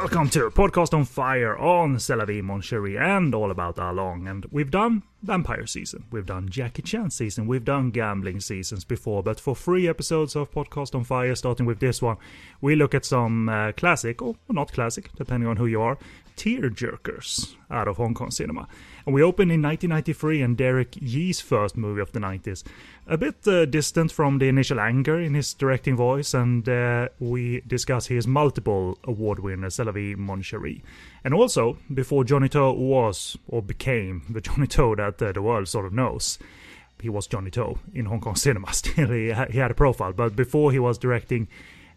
Welcome to Podcast on Fire on C'est la vie, mon chéri and all about Along. And we've done vampire season, we've done Jackie Chan season, we've done gambling seasons before, but for three episodes of Podcast on Fire, starting with this one, we look at some uh, classic, or not classic, depending on who you are, tear jerkers out of Hong Kong cinema. And we open in 1993 and Derek Yee's first movie of the 90s. A bit uh, distant from the initial anger in his directing voice, and uh, we discuss his multiple award winners, C'est la vie, mon chéri. And also, before Johnny To was, or became, the Johnny To that uh, the world sort of knows, he was Johnny To in Hong Kong cinema. Still, he had a profile, but before he was directing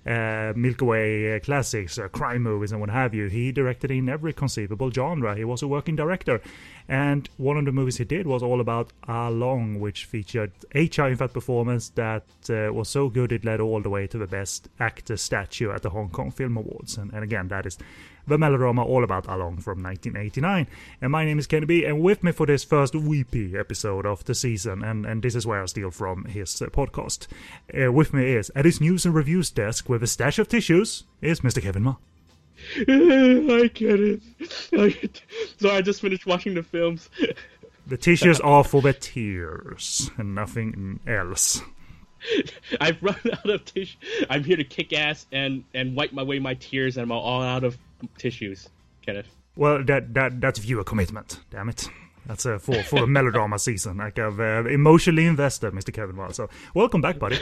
uh, uh, classics, uh, crime movies, and what have you. He directed in every conceivable genre. He was a working director. And one of the movies he did was all about Ah Long, which featured a Yun Fat performance that uh, was so good it led all the way to the Best Actor statue at the Hong Kong Film Awards. And, and again, that is the melodrama all about Along from 1989. And my name is Kenny B, and with me for this first weepy episode of the season, and, and this is where I steal from his uh, podcast. Uh, with me is at his news and reviews desk with a stash of tissues is Mr. Kevin Ma. I get it. I get So I just finished watching the films. The tissues are for the tears and nothing else. I've run out of tissue. I'm here to kick ass and and wipe my way my tears, and I'm all out of tissues. Kenneth. Well, that that that's viewer commitment. Damn it. That's uh, for for a melodrama season. Like I've uh, emotionally invested, Mr. Kevin Wall. So welcome back, buddy.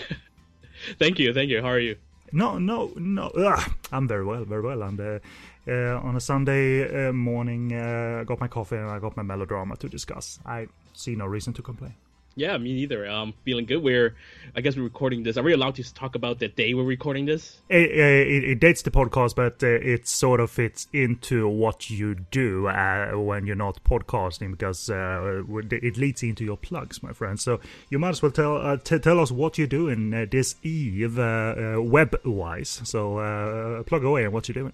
thank you, thank you. How are you? No, no, no. Ugh. I'm very well, very well. And uh, uh, on a Sunday uh, morning, uh, I got my coffee and I got my melodrama to discuss. I see no reason to complain. Yeah, me neither. Um, feeling good. We're, I guess we're recording this. Are we allowed to talk about the day we're recording this? It, it, it dates the podcast, but uh, it sort of fits into what you do uh, when you're not podcasting because uh, it leads into your plugs, my friend. So you might as well tell uh, t- tell us what you're doing uh, this eve, uh, web wise. So plug away and what you're doing.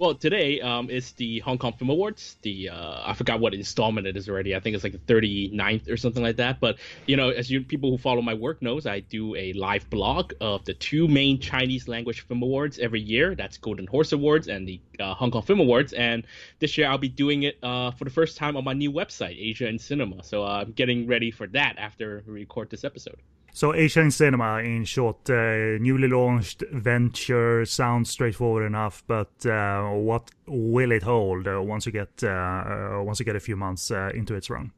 Well, today um, is the Hong Kong Film Awards. The uh, I forgot what installment it is already. I think it's like the 39th or something like that. But you know, as you people who follow my work knows, I do a live blog of the two main Chinese language film awards every year. That's Golden Horse Awards and the uh, Hong Kong Film Awards. And this year I'll be doing it uh, for the first time on my new website, Asia in Cinema. So I'm getting ready for that after we record this episode. So Asian Cinema, in short, uh, newly launched venture sounds straightforward enough, but uh, what will it hold uh, once you get uh, uh, once you get a few months uh, into its run?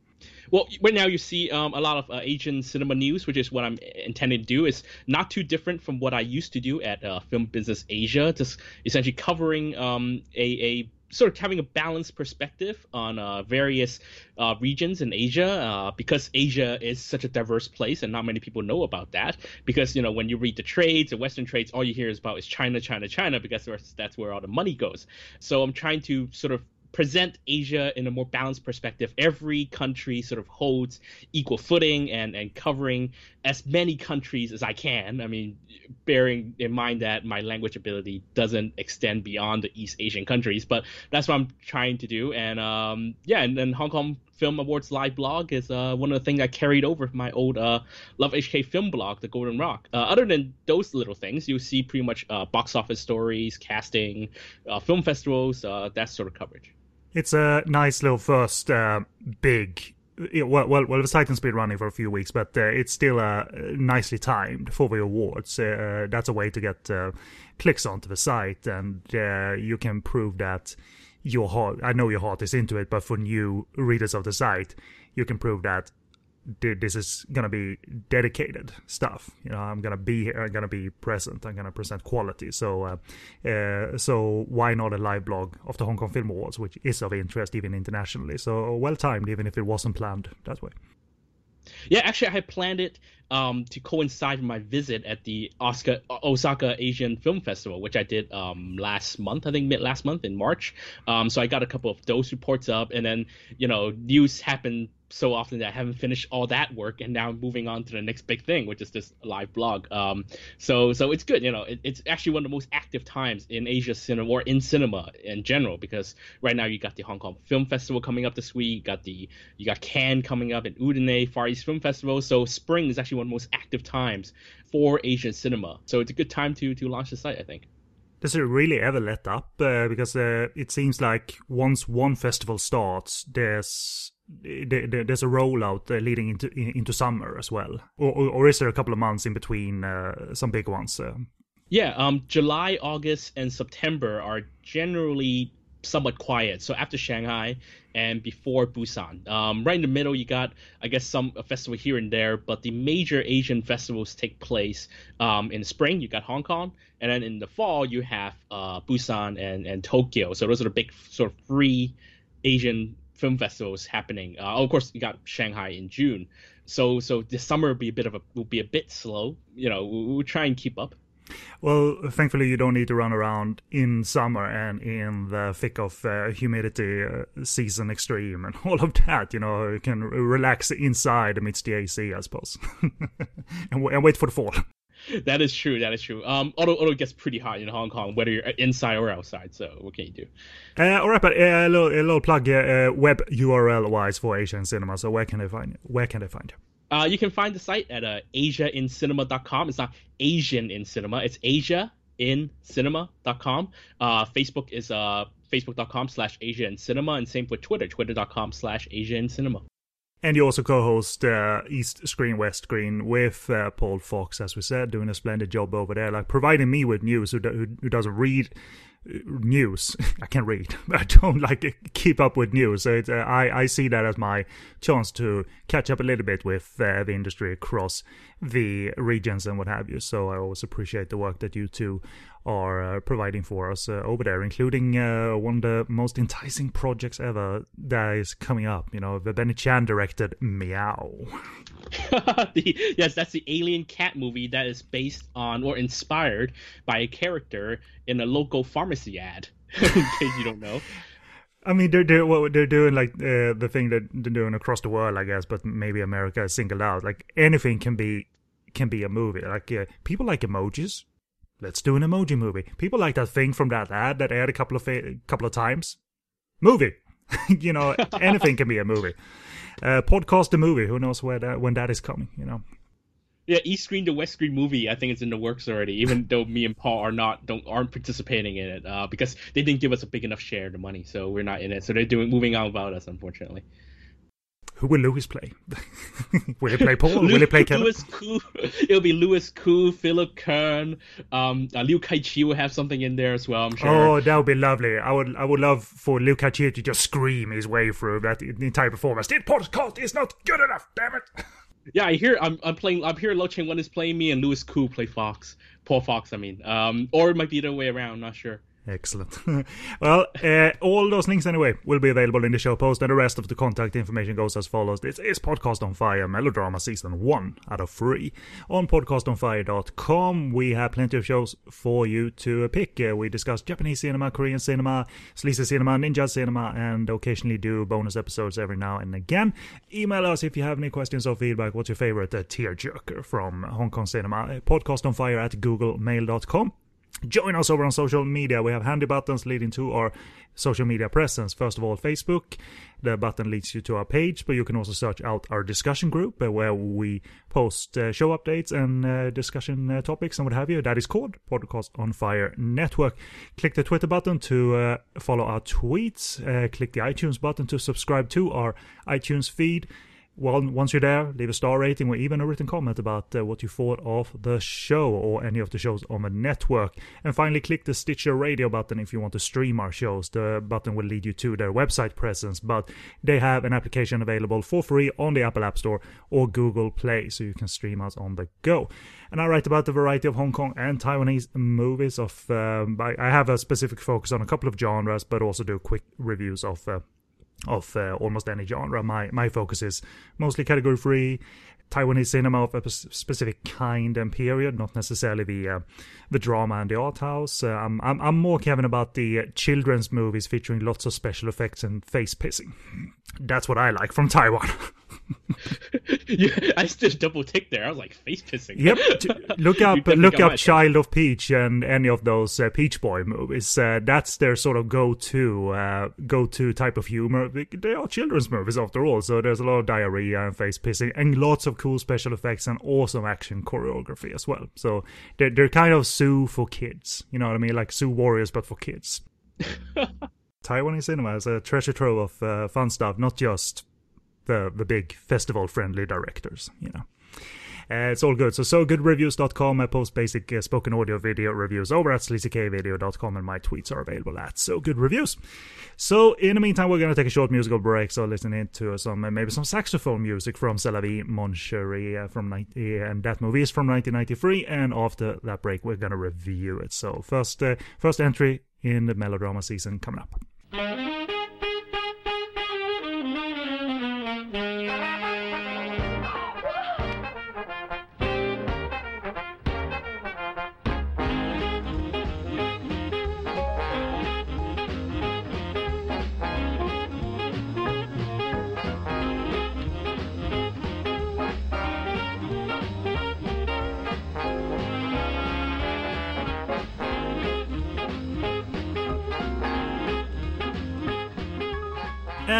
Well, right now you see um, a lot of uh, Asian cinema news, which is what I'm intending to do. Is not too different from what I used to do at uh, Film Business Asia, just essentially covering um, a, a sort of having a balanced perspective on uh, various uh, regions in Asia uh, because Asia is such a diverse place and not many people know about that. Because you know when you read the trades the Western trades all you hear is about is China China China because that's where all the money goes. So I'm trying to sort of present Asia in a more balanced perspective. Every country sort of holds equal footing and, and covering as many countries as I can. I mean, bearing in mind that my language ability doesn't extend beyond the East Asian countries, but that's what I'm trying to do. And um, yeah, and then Hong Kong Film Awards live blog is uh, one of the things I carried over from my old uh, Love HK film blog, The Golden Rock. Uh, other than those little things, you'll see pretty much uh, box office stories, casting, uh, film festivals, uh, that sort of coverage. It's a nice little first uh, big. Well, well, well, the site has been running for a few weeks, but uh, it's still uh, nicely timed for the awards. Uh, that's a way to get uh, clicks onto the site, and uh, you can prove that your heart. I know your heart is into it, but for new readers of the site, you can prove that this is gonna be dedicated stuff. You know, I'm gonna be here. I'm gonna be present. I'm gonna present quality. So, uh, uh, so why not a live blog of the Hong Kong Film Awards, which is of interest even internationally. So well timed, even if it wasn't planned that way. Yeah, actually, I had planned it um, to coincide with my visit at the Oscar Osaka Asian Film Festival, which I did um, last month. I think mid last month in March. Um, so I got a couple of those reports up, and then you know news happened so often that I haven't finished all that work, and now I'm moving on to the next big thing, which is this live blog. Um, so so it's good, you know, it, it's actually one of the most active times in Asia cinema or in cinema in general, because right now you got the Hong Kong Film Festival coming up this week, you got the you got Cannes coming up, and Udine Far East Film Festival. So spring is actually one of the most active times for Asian cinema. So it's a good time to to launch the site, I think. Does it really ever let up? Uh, because uh, it seems like once one festival starts, there's there's a rollout uh, leading into into summer as well, or, or is there a couple of months in between uh, some big ones? Uh? Yeah, um, July, August, and September are generally somewhat quiet. So after Shanghai and before Busan, um, right in the middle, you got I guess some festival here and there, but the major Asian festivals take place um, in the spring. You got Hong Kong, and then in the fall you have uh, Busan and and Tokyo. So those are the big sort of free Asian film festivals happening. Uh, of course, you got Shanghai in June. So so the summer will be a bit of a will be a bit slow. You know, we'll, we'll try and keep up. Well, thankfully, you don't need to run around in summer and in the thick of uh, humidity uh, season extreme and all of that. You know, you can relax inside amidst the AC, I suppose, and, w- and wait for the fall. That is true. That is true. Um, although it gets pretty hot in Hong Kong, whether you're inside or outside. So, what can you do? Uh, all right, but uh, a, little, a little plug uh, web URL wise for Asian cinema. So, where can they find? Where can they find you? Uh, you can find the site at uh, asiaincinema.com. It's not Asian in cinema. It's asiaincinema.com. Uh, Facebook is uh, facebook.com slash Asia in cinema, and same for Twitter, twitter.com slash Asia in cinema. And you also co-host uh, East Screen, West Screen with uh, Paul Fox, as we said, doing a splendid job over there, like providing me with news who, who, who doesn't read news. I can't read, but I don't like keep up with news. So uh, I I see that as my chance to catch up a little bit with uh, the industry across the regions and what have you. So I always appreciate the work that you two are uh, providing for us uh, over there, including uh, one of the most enticing projects ever that is coming up. You know, the Benny Chan directed Meow. the, yes, that's the alien cat movie that is based on or inspired by a character in a local pharmacy ad. in case you don't know. I mean, they're doing what they're doing, like uh, the thing that they're doing across the world, I guess. But maybe America is singled out. Like anything can be can be a movie. Like uh, people like emojis. Let's do an emoji movie. People like that thing from that ad that aired a couple of a couple of times. Movie. you know, anything can be a movie. Uh, podcast the movie. Who knows where that when that is coming? You know. Yeah, East Screen to West Screen movie. I think it's in the works already. Even though me and Paul are not don't aren't participating in it uh, because they didn't give us a big enough share of the money, so we're not in it. So they're doing moving on without us, unfortunately. Who will Louis play? will he play Paul? will he play Kevin? Louis Koo. It'll be Louis Koo, Philip Keung, um, uh, Liu Kai Chi will have something in there as well. I'm sure. Oh, that would be lovely. I would, I would love for Liu Kai Chi to just scream his way through that entire performance. This podcast is not good enough. Damn it. Yeah, I hear. I'm, I'm playing. I'm here. Lau Ching-wan is playing me, and Louis Koo play Fox. Paul Fox, I mean. Um, or it might be the other way around. Not sure. Excellent. well, uh, all those links anyway will be available in the show post, and the rest of the contact information goes as follows. This is Podcast on Fire Melodrama Season 1 out of 3. On podcastonfire.com, we have plenty of shows for you to pick. Uh, we discuss Japanese cinema, Korean cinema, sleazy cinema, ninja cinema, and occasionally do bonus episodes every now and again. Email us if you have any questions or feedback. What's your favorite uh, tearjerker from Hong Kong cinema? Podcastonfire at googlemail.com. Join us over on social media. We have handy buttons leading to our social media presence. First of all, Facebook. The button leads you to our page, but you can also search out our discussion group uh, where we post uh, show updates and uh, discussion uh, topics and what have you. That is called Podcast on Fire Network. Click the Twitter button to uh, follow our tweets. Uh, click the iTunes button to subscribe to our iTunes feed well, once you're there, leave a star rating or even a written comment about uh, what you thought of the show or any of the shows on the network. And finally, click the Stitcher Radio button if you want to stream our shows. The button will lead you to their website presence, but they have an application available for free on the Apple App Store or Google Play, so you can stream us on the go. And I write about the variety of Hong Kong and Taiwanese movies. Of um, I, have a specific focus on a couple of genres, but also do quick reviews of. Uh, of uh, almost any genre. My my focus is mostly category free Taiwanese cinema of a specific kind and period, not necessarily the uh, the drama and the art house. Uh, I'm, I'm, I'm more Kevin about the uh, children's movies featuring lots of special effects and face pissing. That's what I like from Taiwan. yeah, I just double ticked there. I was like face pissing. Yep. Look up, look up Child of Peach and any of those uh, Peach Boy movies. Uh, that's their sort of go-to, uh, go-to type of humor. They are children's movies after all, so there's a lot of diarrhea and face pissing, and lots of cool special effects and awesome action choreography as well. So they're they're kind of Zu for kids. You know what I mean? Like Zu Warriors, but for kids. Taiwanese cinema is a treasure trove of uh, fun stuff, not just the the big festival friendly directors, you know. Uh, it's all good. So, sogoodreviews.com. I post basic uh, spoken audio video reviews over at sleazykvideo.com, and my tweets are available at So Good Reviews. So, in the meantime, we're going to take a short musical break. So, listen into some uh, maybe some saxophone music from C'est la vie, mon chéri, uh, from 90, and that movie is from 1993. And after that break, we're going to review it. So, first, uh, first entry in the melodrama season coming up.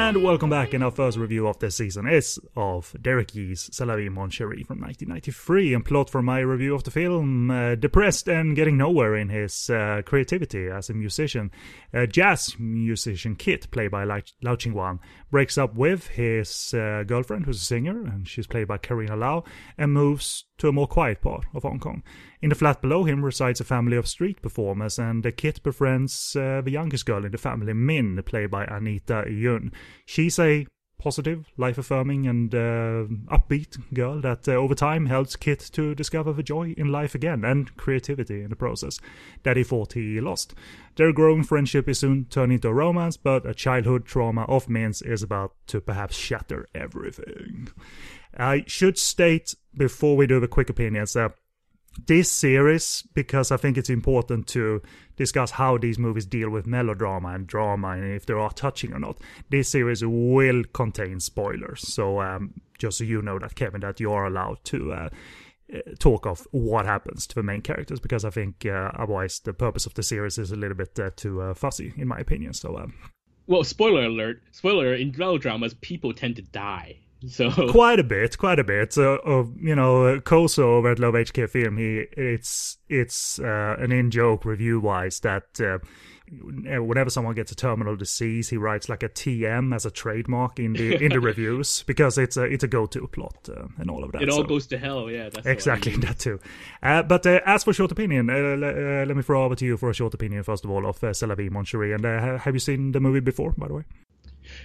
And welcome back. And our first review of this season is of Derek Yee's C'est la mon chéri from 1993. And plot for my review of the film uh, depressed and getting nowhere in his uh, creativity as a musician. Uh, jazz musician Kit, played by Lau Ching-wan, breaks up with his uh, girlfriend, who's a singer, and she's played by Carina Lau, and moves to a more quiet part of Hong Kong. In the flat below him resides a family of street performers, and the Kit befriends uh, the youngest girl in the family, Min, played by Anita Yuen. She's a positive, life affirming, and uh, upbeat girl that uh, over time helps Kit to discover the joy in life again and creativity in the process that he thought he lost. Their growing friendship is soon turned into a romance, but a childhood trauma of Min's is about to perhaps shatter everything. I should state before we do the quick opinions that this series, because I think it's important to discuss how these movies deal with melodrama and drama and if they are touching or not, this series will contain spoilers. So um, just so you know that, Kevin, that you are allowed to. Uh, talk of what happens to the main characters because I think uh, otherwise the purpose of the series is a little bit uh, too uh, fuzzy in my opinion. So, um, well, spoiler alert! Spoiler in melodramas, people tend to die. So quite a bit, quite a bit. Uh, of you know, Kozo over at Love HK Film, he it's it's uh, an in joke review wise that. Uh, whenever someone gets a terminal disease, he writes like a TM as a trademark in the in the reviews because it's a it's a go to plot uh, and all of that. It all so. goes to hell, yeah. exactly I mean. that too. Uh, but uh, as for short opinion, uh, uh, let me throw over to you for a short opinion first of all of uh, C'est la vie, mon chéri. And uh, have you seen the movie before, by the way?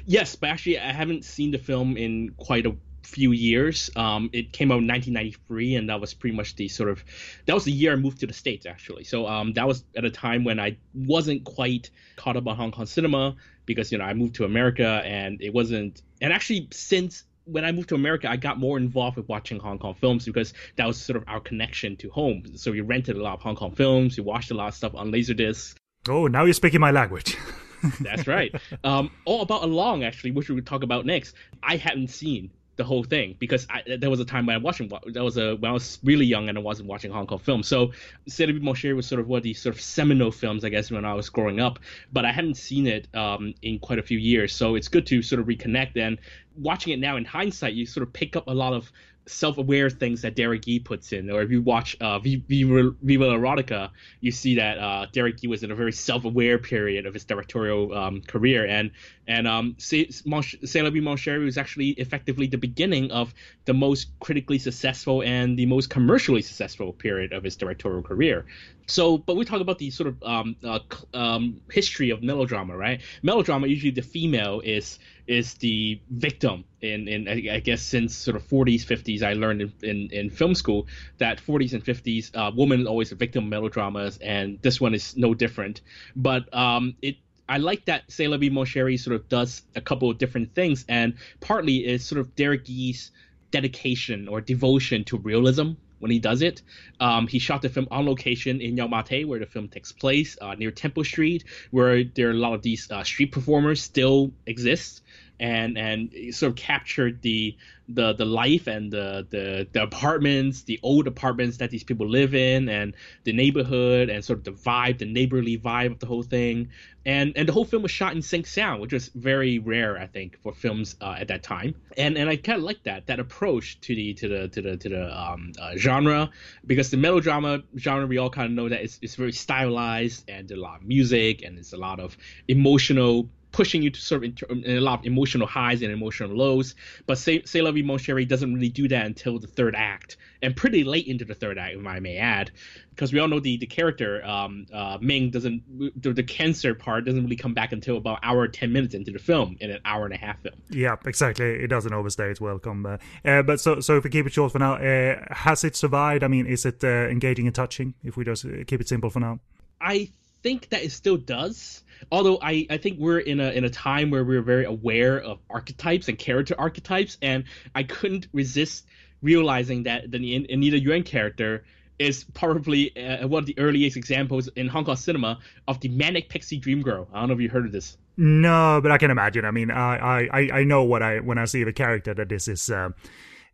Yes, but actually, I haven't seen the film in quite a few years. Um, it came out in 1993, and that was pretty much the sort of that was the year I moved to the states actually. So um, that was at a time when I wasn't quite caught up on Hong Kong cinema because you know I moved to America and it wasn't. And actually, since when I moved to America, I got more involved with watching Hong Kong films because that was sort of our connection to home. So we rented a lot of Hong Kong films, we watched a lot of stuff on Laserdisc. Oh, now you're speaking my language. That's right. Um, all about Along, actually, which we would talk about next. I hadn't seen the whole thing because I, there was a time when I watching that was a when I was really young and I wasn't watching Hong Kong films. So vie, mon chéri was sort of one of these sort of seminal films, I guess, when I was growing up. But I hadn't seen it um, in quite a few years, so it's good to sort of reconnect. And watching it now in hindsight, you sort of pick up a lot of self-aware things that Derek Yee puts in, or if you watch uh, Viva, Viva Erotica, you see that uh, Derek Yee was in a very self-aware period of his directorial um, career, and and um, C'est la vie, mon chéri was actually effectively the beginning of the most critically successful and the most commercially successful period of his directorial career. So, but we talk about the sort of um, uh, um, history of melodrama, right? Melodrama usually the female is is the victim. In, in I guess since sort of 40s 50s I learned in, in, in film school that 40s and 50s uh, woman always a victim of melodramas and this one is no different. But um, it I like that vie, mon chéri sort of does a couple of different things and partly is sort of Derek Yee's dedication or devotion to realism when he does it. Um, he shot the film on location in Yau Ma Tei, where the film takes place, uh, near Temple Street, where there are a lot of these uh, street performers still exist and and sort of captured the the the life and the, the the apartments, the old apartments that these people live in, and the neighborhood, and sort of the vibe, the neighborly vibe of the whole thing. And and the whole film was shot in sync sound, which was very rare, I think, for films uh, at that time. And and I kind of like that that approach to the to the to the to the um, uh, genre because the melodrama genre we all kind of know that it's, it's very stylized and a lot of music and it's a lot of emotional pushing you to sort of inter- a lot of emotional highs and emotional lows. But say say La Vie Mon Chéri doesn't really do that until the third act, and pretty late into the third act, if I may add, because we all know the the character um, uh, Ming doesn't the, the, cancer part doesn't really come back until about hour ten minutes into the film in an hour and a half film. Yeah, exactly. It doesn't overstay its welcome. Uh, but so so if we keep it short for now, uh, has it survived? I mean, is it uh, engaging and touching? If we just uh, keep it simple for now. I think that it still does although I, I think we're in a in a time where we're very aware of archetypes and character archetypes, and I couldn't resist realizing that the Anita Yuen character is probably uh, one of the earliest examples in Hong Kong cinema of the manic pixie dream girl. I don't know if you heard of this. No, but I can imagine. I mean, I I, I know what I when I see the character that this is uh,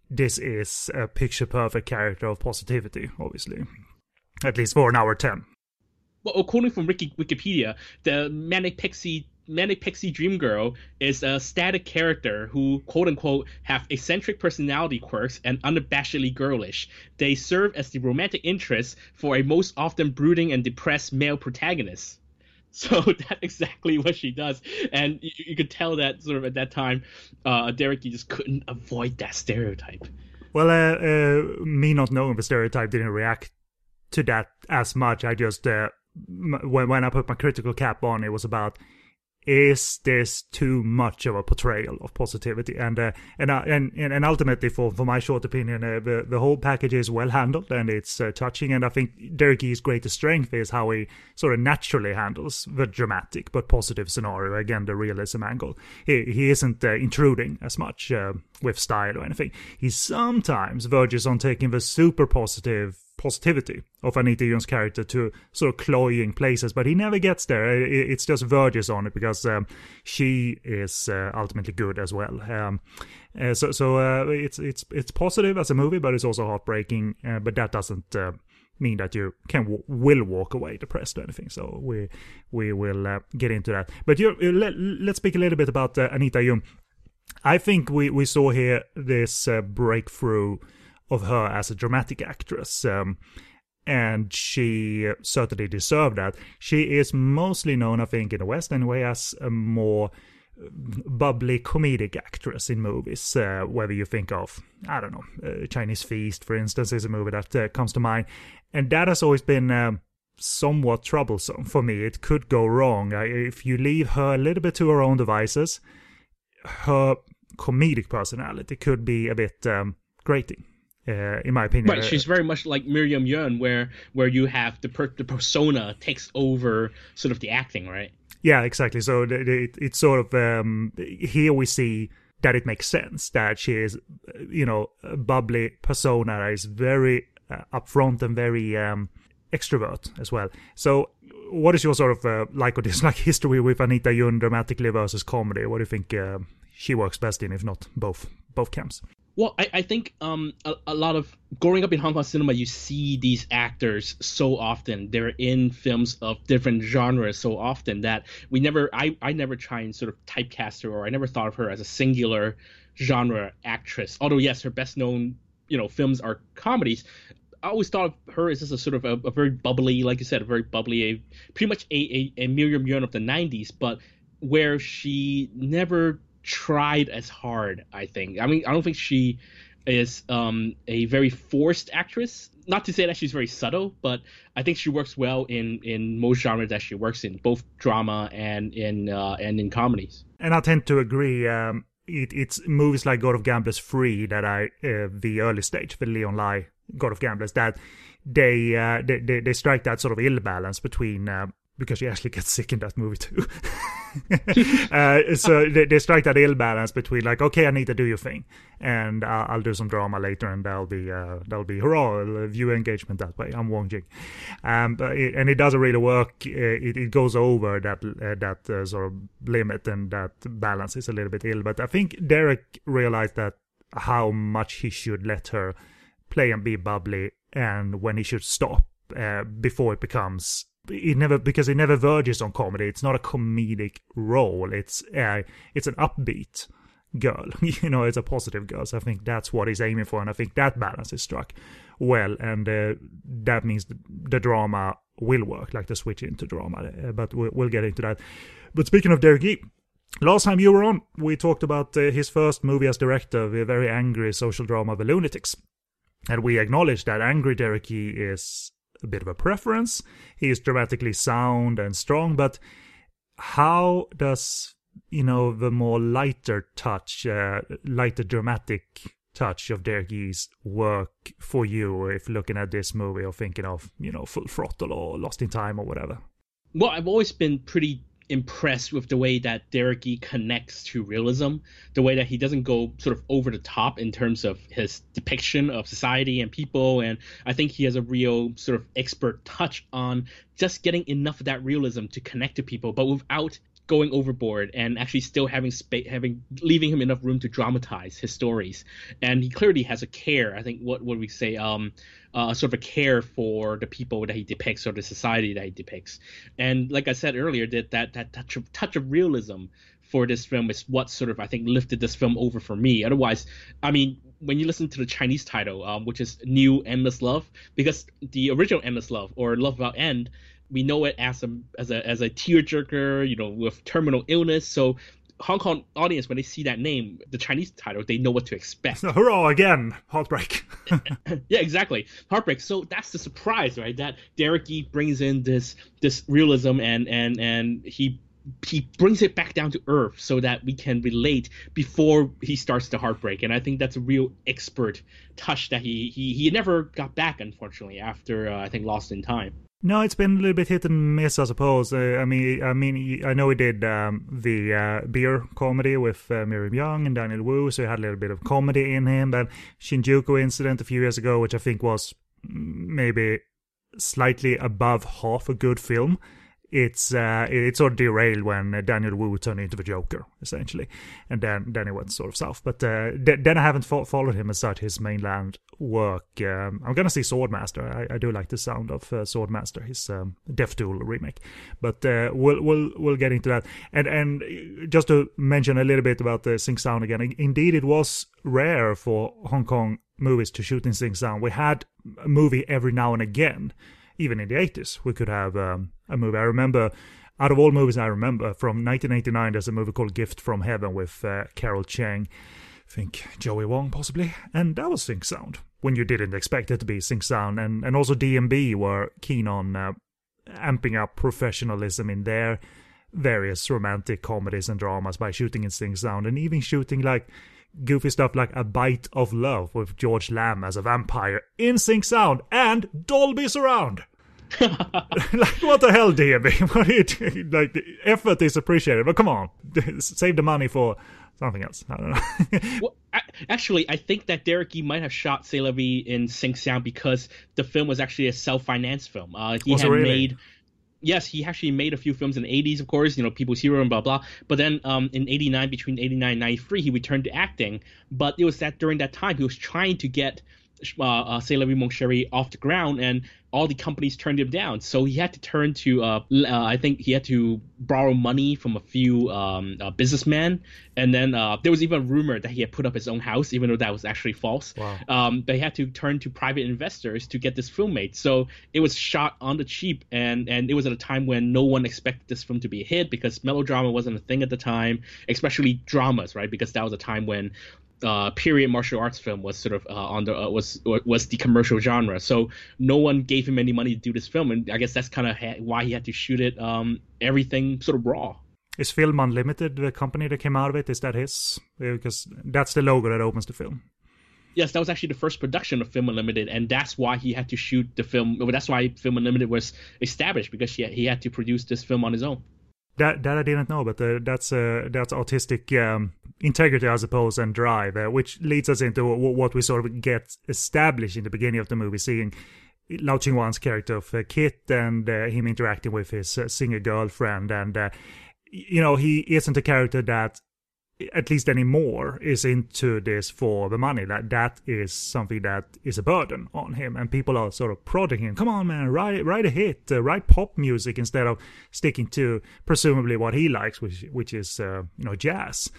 this is a picture perfect character of positivity, obviously, at least for an hour ten well, according from Wiki, Wikipedia, the manic pixie manic pixie dream girl is a static character who quote unquote have eccentric personality quirks and unabashedly girlish. They serve as the romantic interest for a most often brooding and depressed male protagonist. So that's exactly what she does. And you, you could tell that sort of at that time uh, Derek Yee just couldn't avoid that stereotype. Well uh, uh, me not knowing the stereotype didn't react to that as much. I just uh, when when I put my critical cap on, it was about is this too much of a portrayal of positivity? And uh, and, uh, and and ultimately, for for my short opinion, uh, the the whole package is well handled and it's uh, touching. And I think Derek greatest strength is how he sort of naturally handles the dramatic but positive scenario. Again, the realism angle. He he isn't uh, intruding as much uh, with style or anything. He sometimes verges on taking the super positive positivity of Anita Yuen's character to sort of cloying places, but he never gets there. It's just verges on it because um, she is uh, ultimately good as well. Um, uh, so so uh, it's it's it's positive as a movie, but it's also heartbreaking. Uh, but that doesn't uh, mean that you can w- will walk away depressed or anything. So we we will uh, get into that. But you, let, us speak a little bit about Anita Yuen. I think we, we saw here this breakthrough of her as a dramatic actress. Um, and she certainly deserved that. She is mostly known, I think, in the West anyway, as a more bubbly comedic actress in movies. Uh, whether you think of, I don't know, uh, Chinese Feast, for instance, is a movie that uh, comes to mind. And that has always been um, somewhat troublesome for me. It could go wrong. if you leave her a little bit to her own devices, her comedic personality could be a bit um, grating uh, in my opinion. Right, she's very much like Miriam Yeung, where where you have the per- the persona takes over sort of the acting, right? Yeah, exactly. So it, it's sort of um, here we see that it makes sense that she is, you know, a bubbly persona that is very uh, upfront and very um, extrovert as well. So, what is your sort of uh, like or dislike history with Anita Yuen dramatically versus comedy? What do you think uh, she works best in, if not both both camps? Well, I, I think um, a, a, lot of growing up in Hong Kong cinema, you see these actors so often. They're in films of different genres so often that we never, I, I never try and sort of typecast her, or I never thought of her as a singular genre actress. Although yes, her best known, you know, films are comedies. I always thought of her as just a sort of a, a very bubbly, like you said, a very bubbly, a pretty much a, a, a Miriam Yeung of the '90s, but where she never tried as hard. I think. I mean, I don't think she is um, a very forced actress. Not to say that she's very subtle, but I think she works well in in most genres that she works in, both drama and in uh, and in comedies. And I tend to agree. Um, it, it's movies like God of Gamblers Three that I uh, the early stage, the Leon Lai God of Gamblers, that they, uh, they, they they strike that sort of ill balance between uh, because she actually gets sick in that movie too. uh, so they, they, strike that ill balance between like, okay, I need to do your thing, and uh, I'll do some drama later, and that'll be uh, that'll be hurrah, viewer engagement that way. I'm Wong Jing, um, but it, and it doesn't really work. Uh, it, it goes over that uh, that uh, sort of limit, and that balance is a little bit ill. But I think Derek realized that how much he should let her play and be bubbly, and when he should stop before it becomes it never because it never verges on comedy. It's not a comedic role. It's uh, it's an upbeat girl. you know, it's a positive girl. So I think that's what he's aiming for, and I think that balance is struck well, and uh, that means the, the, drama will work, like the switch into drama. Uh, but we'll, we'll, get into that. But speaking of Derek Yee. Last time you were on, we talked about uh, his first movie as director, the very angry social drama The Lunatics. And we acknowledged that angry Derek Yee is a bit of a preference. He is dramatically sound and strong, but how does you know the more lighter touch, uh, lighter dramatic touch of Yee's work for you if looking at this movie or thinking of you know Full Throttle or Lost in Time or whatever? Well, I've always been pretty impressed with the way that Derek Yee connects to realism, the way that he doesn't go sort of over the top in terms of his depiction of society and people. And I think he has a real sort of expert touch on just getting enough of that realism to connect to people, but without going overboard and actually still having space, having leaving him enough room to dramatize his stories. And he clearly has a care. I think what would we say? Um, uh, sort of a care for the people that he depicts or the society that he depicts. And like I said earlier, that that that touch of touch of realism for this film is what sort of I think lifted this film over for me. Otherwise, I mean, when you listen to the Chinese title, um, which is New Endless Love, because the original Endless Love or Love Without End we know it as a as a as a tearjerker, you know, with terminal illness. So Hong Kong audience, when they see that name, the Chinese title, they know what to expect. So, hurrah again, heartbreak. yeah, exactly, heartbreak. So that's the surprise, right? That Derek Yee brings in this this realism and and and he he brings it back down to earth so that we can relate before he starts the heartbreak and i think that's a real expert touch that he he, he never got back unfortunately after uh, i think lost in time no, it's been a little bit hit and miss, I suppose. Uh, I mean, I mean, I know he did um, the uh, beer comedy with uh, Miriam Yeung and Daniel Wu, so he had a little bit of comedy in him. But Shinjuku incident a few years ago, which I think was maybe slightly above half a good film it's uh, it sort of derailed when uh, Daniel Wu turned into the Joker, essentially, and then then it went sort of south. But uh, then I haven't fo- followed him as such his mainland work. Um, I'm gonna see Swordmaster. I, I do like the sound of uh, Swordmaster, his um, Death Duel remake. But uh, we'll we'll we'll get into that. And and just to mention a little bit about the sync sound again. Indeed, it was rare for Hong Kong movies to shoot in sync sound. We had a movie every now and again even in the 80s, we could have um, a movie. I remember, out of all movies I remember, from 1989, there's a movie called Gift from Heaven with uh, Carol Chang. I think Joey Wong possibly, and that was sync sound when you didn't expect it to be sync sound, and and also D&B were keen on uh, amping up professionalism in their various romantic comedies and dramas by shooting in sync sound, and even shooting like goofy stuff like A Bite of Love with George Lam as a vampire in sync sound and Dolby surround. like what the hell, D&B? What are you doing? Like the effort is appreciated, but come on, save the money for something else. I don't know. well, actually, I think that Derek Yee might have shot La Vie in sync sound because the film was actually a self-financed film. Uh, he had really? made yes, he actually made a few films in the 80s, of course, you know, People's Hero and blah, blah. But then um, in 89, between 89 and 93, he returned to acting. But it was that during that time, he was trying to get uh, uh, chéri off the ground, and all the companies turned him down. So he had to turn to, uh, uh, I think he had to borrow money from a few um, uh, businessmen. And then uh, there was even a rumor that he had put up his own house, even though that was actually false. Wow. Um, they had to turn to private investors to get this film made. So it was shot on the cheap, and, and it was at a time when no one expected this film to be a hit because melodrama wasn't a thing at the time, especially dramas, right? Because that was a time when uh, period martial arts film was sort of uh, on the uh, was was the commercial genre. So no one gave him any money to do this film, and I guess that's kind of ha- why he had to shoot it um, everything sort of raw. Is Film Unlimited the company that came out of it? Is that his? Because that's the logo that opens the film. Yes, that was actually the first production of Film Unlimited, and that's why he had to shoot the film. Well, that's why Film Unlimited was established because he had, he had to produce this film on his own. That that I didn't know, but uh, that's uh, that's artistic um, integrity, I suppose, and drive, uh, which leads us into what we sort of get established in the beginning of the movie, seeing Lau Ching-wan's character of uh, Kit and uh, him interacting with his uh, singer girlfriend, and you know he isn't a character that at least anymore is into this for the money. That that is something that is a burden on him and people are sort of prodding him. Come on man write write a hit uh, write pop music instead of sticking to presumably what he likes which which is uh, you know jazz.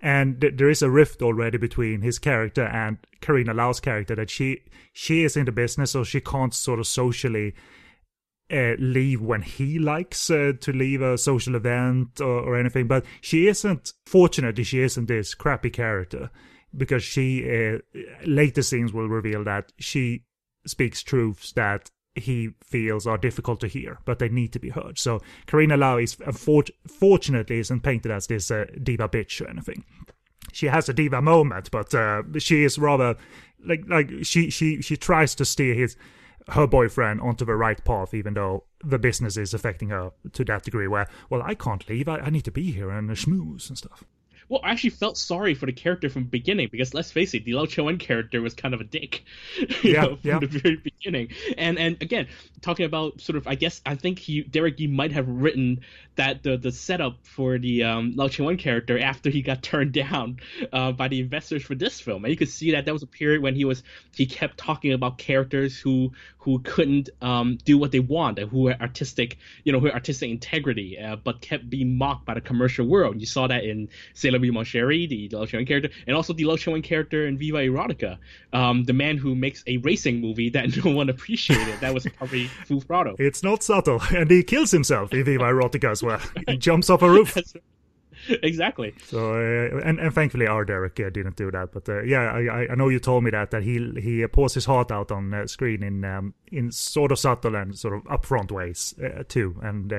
And th- there is a rift already between his character and Carina Lau's character that she she is in the business so she can't sort of socially uh, leave when he likes uh, to leave a social event or, or, anything. But she isn't, fortunately, she isn't this crappy character because she, uh, later scenes will reveal that she speaks truths that he feels are difficult to hear, but they need to be heard. So Carina Lau is, fortunately, isn't painted as this uh, diva bitch or anything. She has a diva moment, but uh, she is rather like like she she she tries to steer his her boyfriend onto the right path, even though the business is affecting her to that degree. Where, well, I can't leave. I, I need to be here and schmooze and stuff. Well, I actually felt sorry for the character from the beginning because let's face it, the Lau Ching-wan character was kind of a dick, yeah, know, from yeah. the very beginning. And and again, talking about sort of, I guess I think he Derek Yee might have written that the the setup for the um, Lau Ching-wan character after he got turned down uh, by the investors for this film, and you could see that that was a period when he was he kept talking about characters who who couldn't um, do what they want, who were artistic, you know, who had artistic integrity, uh, but kept being mocked by the commercial world. You saw that in la vie the Lau Ching-wan character, and also the Lau Ching-wan character in Viva Erotica, um, the man who makes a racing movie that no one appreciated. that was probably Throttle. It's not subtle, and he kills himself in Viva Erotica as well. He jumps off a roof. exactly. So uh, and and thankfully our Derek uh, didn't do that, but uh, yeah, I I know you told me that that he he pours his heart out on screen in um, in sort of subtle and sort of upfront ways too, and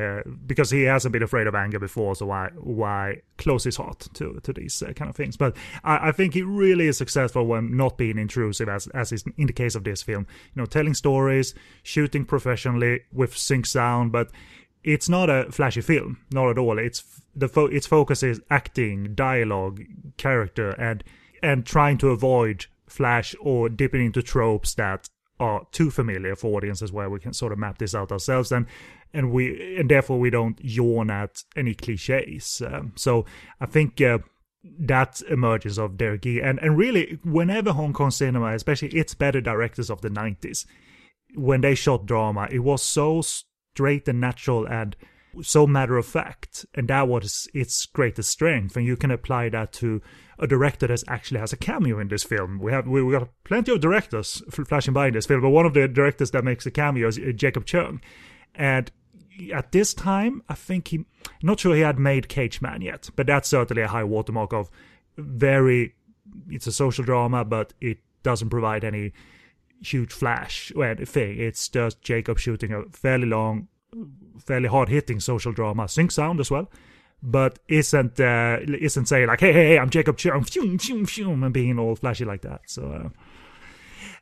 because he hasn't been afraid of anger before, so why why close his heart to to these kind of things? But I, I think he really is successful when not being intrusive, as as is in the case of this film. You know, telling stories, shooting professionally with sync sound, but it's not a flashy film, not at all. It's the fo- its focus is acting, dialogue, character, and and trying to avoid flash or dipping into tropes that are too familiar for audiences where we can sort of map this out ourselves and and we and therefore we don't yawn at any cliches um, so i think uh, that emerges of Derek Yee. And, and really, whenever Hong Kong cinema, especially its better directors of the 90s, when they shot drama, it was so straight and natural and so matter of fact, and that was its greatest strength. And you can apply that to a director that actually has a cameo in this film. We have we, we got plenty of directors flashing by in this film, but one of the directors that makes a cameo is uh, Jacob Cheung. and at this time, I think he not sure he had made Cage Man yet, but that's certainly a high watermark of very. It's a social drama, but it doesn't provide any huge flash or anything. It's just Jacob shooting a fairly long fairly hard hitting social drama, sync sound as well, but isn't uh, isn't saying like, hey, hey, hey, I'm Jacob Cheung, phew, phew, phew, and being all flashy like that. So. Uh,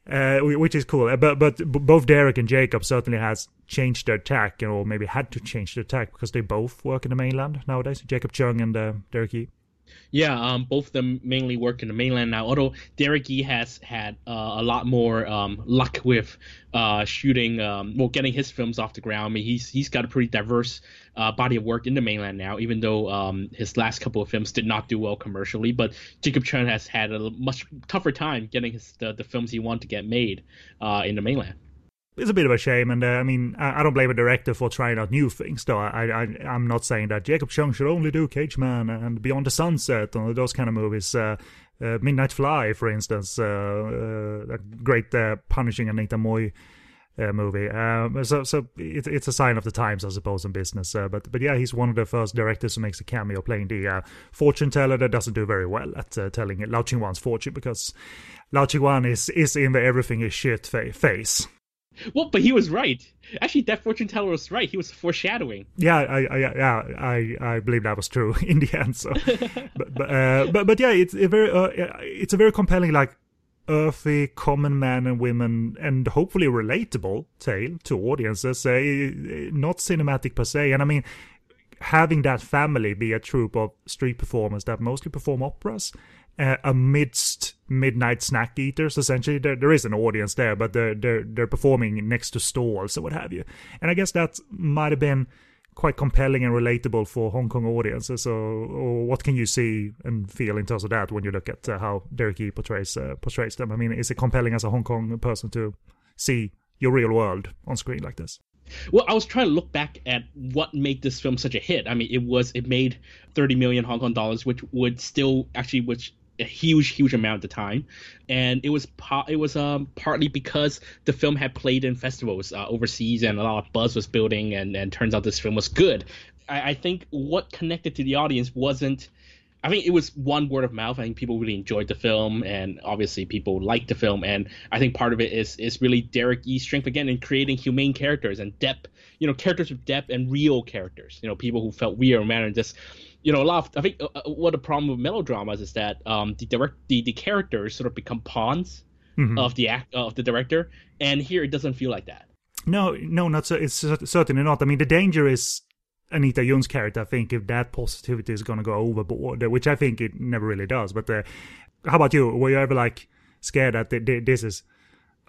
uh, which is cool, but but both Derek and Jacob certainly has changed their tack, or maybe had to change their tack because they both work in the mainland nowadays. Jacob Cheung and uh, Derek Yee. Yeah, um, both of them mainly work in the mainland now. Although Derek Yee has had uh, a lot more um, luck with uh, shooting, um, well, getting his films off the ground. I mean, he's he's got a pretty diverse uh, body of work in the mainland now. Even though um, his last couple of films did not do well commercially, but Jacob Cheung has had a much tougher time getting his the, the films he wanted to get made uh, in the mainland it's a bit of a shame, and uh, I mean, I, I, don't blame a director for trying out new things. Though I, I, I'm not saying that Jacob Cheung should only do Cage Man and Beyond the Sunset and those kind of movies. Uh, uh, Midnight Fly, for instance, uh, uh, a great uh, punishing Anita Mui movie. Um, so, so it, it's a sign of the times, I suppose, in business. but, but yeah, he's one of the first directors who makes a cameo playing the fortune teller that doesn't do very well at telling Lau Ching-wan's fortune because Lau Ching-wan is is in the everything is shit face. Well, but he was right. Actually, that fortune teller was right. He was foreshadowing. Yeah, I, I yeah, I, I believe that was true in the end. So, but, but, uh, but, but yeah, it's a very, uh, it's a very compelling, like, earthy, common men and women, and hopefully relatable tale to audiences. Uh, not cinematic per se, and I mean, having that family be a troupe of street performers that mostly perform operas uh, amidst midnight snack eaters. Essentially, there, there is an audience there, but they're they're they're performing next to stalls or what have you. And I guess that might have been quite compelling and relatable for Hong Kong audiences. So, what can you see and feel in terms of that when you look at uh, how Derek Yee portrays uh, portrays them? I mean, is it compelling as a Hong Kong person to see your real world on screen like this? Well, I was trying to look back at what made this film such a hit. I mean, it was it made 30 million Hong Kong dollars, which would still actually which a huge, huge amount at the time, and it was it was um partly because the film had played in festivals uh, overseas and a lot of buzz was building, and and turns out this film was good. I, I think what connected to the audience wasn't. I think it was one word of mouth. I think people really enjoyed the film, and obviously people liked the film. And I think part of it is is really Derek Yee's strength again in creating humane characters and depth. You know, characters with depth and real characters. You know, people who felt real, man, and just you know, a lot of, I think uh, uh, what the problem with melodramas is that um, the direct the, the characters sort of become pawns mm-hmm. of the act of the director, and here it doesn't feel like that. No, no, not so. It's certainly not. I mean, the danger is Anita Yuen's character. I think if that positivity is going to go overboard, which I think it never really does. But uh, how about you? Were you ever like scared that this is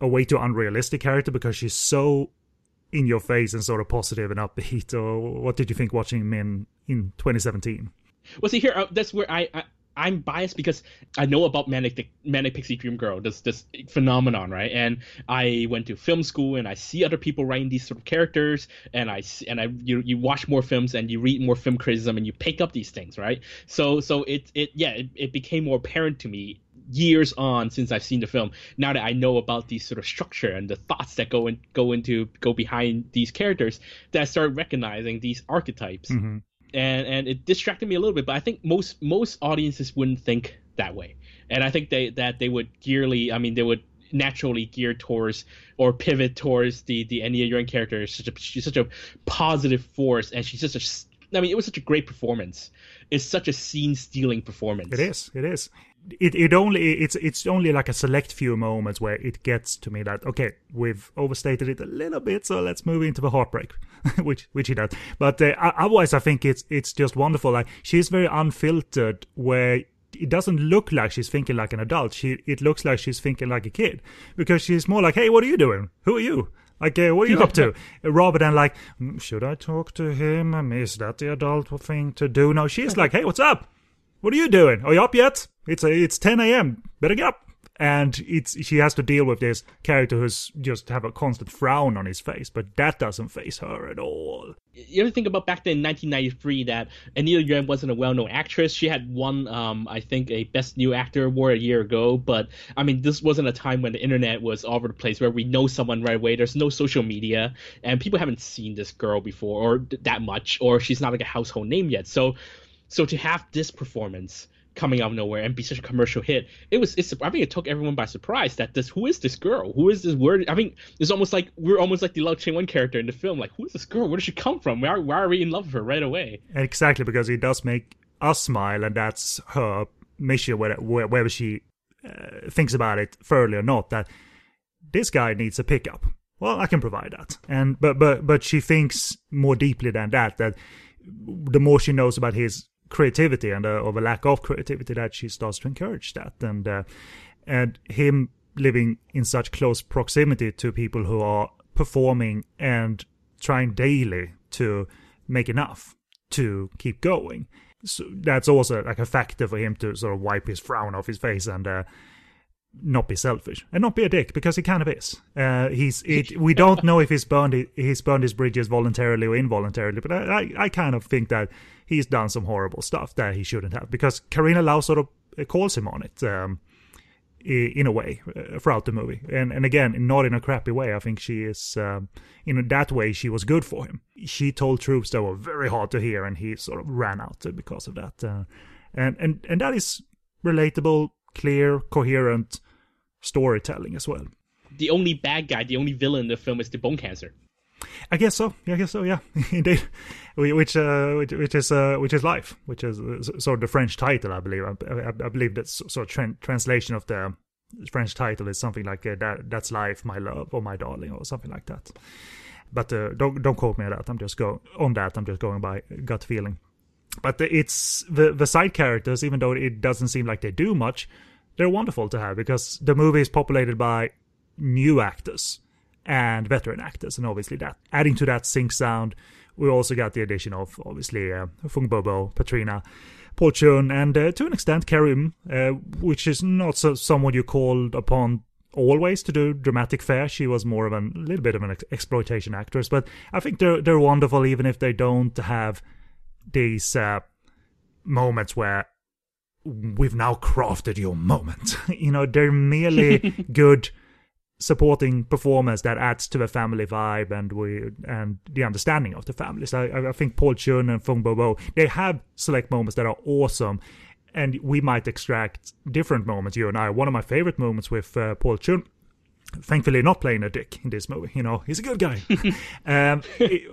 a way too unrealistic character because she's so in your face and sort of positive and upbeat, or what did you think watching Min in in 2017? Well, see here, uh, that's where I, I I'm biased because I know about Manic Manic Pixie Dream Girl, this this phenomenon, right? And I went to film school and I see other people writing these sort of characters, and I and I you you watch more films and you read more film criticism and you pick up these things, right? So so it it yeah it, it became more apparent to me years on since I've seen the film. Now that I know about these sort of structure and the thoughts that go in, go into go behind these characters, that I started recognizing these archetypes, mm-hmm. and and it distracted me a little bit. But I think most most audiences wouldn't think that way, and I think they that they would gearly, I mean, they would naturally gear towards or pivot towards the the Anita Yuen character. Such a she's such a positive force, and she's a I mean, it was such a great performance. It's such a scene stealing performance. It is. It is it it only it's it's only like a select few moments where it gets to me that okay we've overstated it a little bit so let's move into the heartbreak which which he does but uh, otherwise i think it's it's just wonderful like she's very unfiltered where it doesn't look like she's thinking like an adult she it looks like she's thinking like a kid because she's more like hey what are you doing who are you like, uh, what are you up to? Rather than like, mm, should I talk to him? Is that the adult thing to do? No, she's like, hey, what's up? What are you doing? Are you up yet? It's a, it's 10 a.m. Better get up. And it's she has to deal with this character who's just have a constant frown on his face, but that doesn't face her at all. You ever think about back then in 1993 that Anita Yuen wasn't a well-known actress? She had won, um, I think, a Best New Actor award a year ago. But I mean, this wasn't a time when the internet was all over the place where we know someone right away. There's no social media, and people haven't seen this girl before or that much, or she's not like a household name yet. So, so to have this performance coming out of nowhere and be such a commercial hit. It was it's I think it took everyone by surprise that this who is this girl? Who is this word? I mean, it's almost like we're almost like the Lau Ching Wan character in the film. Like, who is this girl? Where does she come from? Why, why are we in love with her right away? Exactly, because he does make us smile, and that's her mission, whether she uh, thinks about it thoroughly or not. That this guy needs a pickup. Well, I can provide that, and but but but she thinks more deeply than that. That the more she knows about his creativity and uh, of a lack of creativity that she starts to encourage that. And uh, and him living in such close proximity to people who are performing and trying daily to make enough to keep going. So that's also like a factor for him to sort of wipe his frown off his face and uh, not be selfish and not be a dick because he kind of is. Uh, he's it, we don't know if he's burned he's burned his bridges voluntarily or involuntarily, but I, I, I kind of think that he's done some horrible stuff that he shouldn't have because Carina Lau sort of uh, calls him on it um, in a way uh, throughout the movie, and and again not in a crappy way. I think she is um, in that way she was good for him. She told troops that were very hard to hear, and he sort of ran out because of that. Uh, and and and that is relatable, clear, coherent storytelling as well. The only bad guy, the only villain in the film is the bone cancer. I guess so. Yeah, I guess so. Yeah, indeed. Which, uh, which, which is, uh, which is life, which is uh, sort of the French title, I believe. I, I, I believe that sort of tra- translation of the French title is something like uh, that. That's life, my love, or my darling, or something like that. But uh, don't don't quote me on that. I'm just go on that. I'm just going by gut feeling. But it's the the side characters, even though it doesn't seem like they do much, they're wonderful to have because the movie is populated by new actors and veteran actors, and obviously that adding to that sync sound, we also got the addition of obviously uh, Fung Bobo, Patrina, Chun, and uh, to an extent Karim, uh, which is not so, someone you called upon always to do dramatic fare. She was more of a little bit of an ex- exploitation actress, but I think they're they're wonderful even if they don't have these uh, moments where we've now crafted your moment. you know, they're merely good supporting performers that adds to the family vibe and we and the understanding of the family. So I, I think Paul Chun and Fung Bobo they have select moments that are awesome, and we might extract different moments. You and I. One of my favorite moments with uh, Paul Chun. Thankfully, not playing a dick in this movie. You know, he's a good guy. um,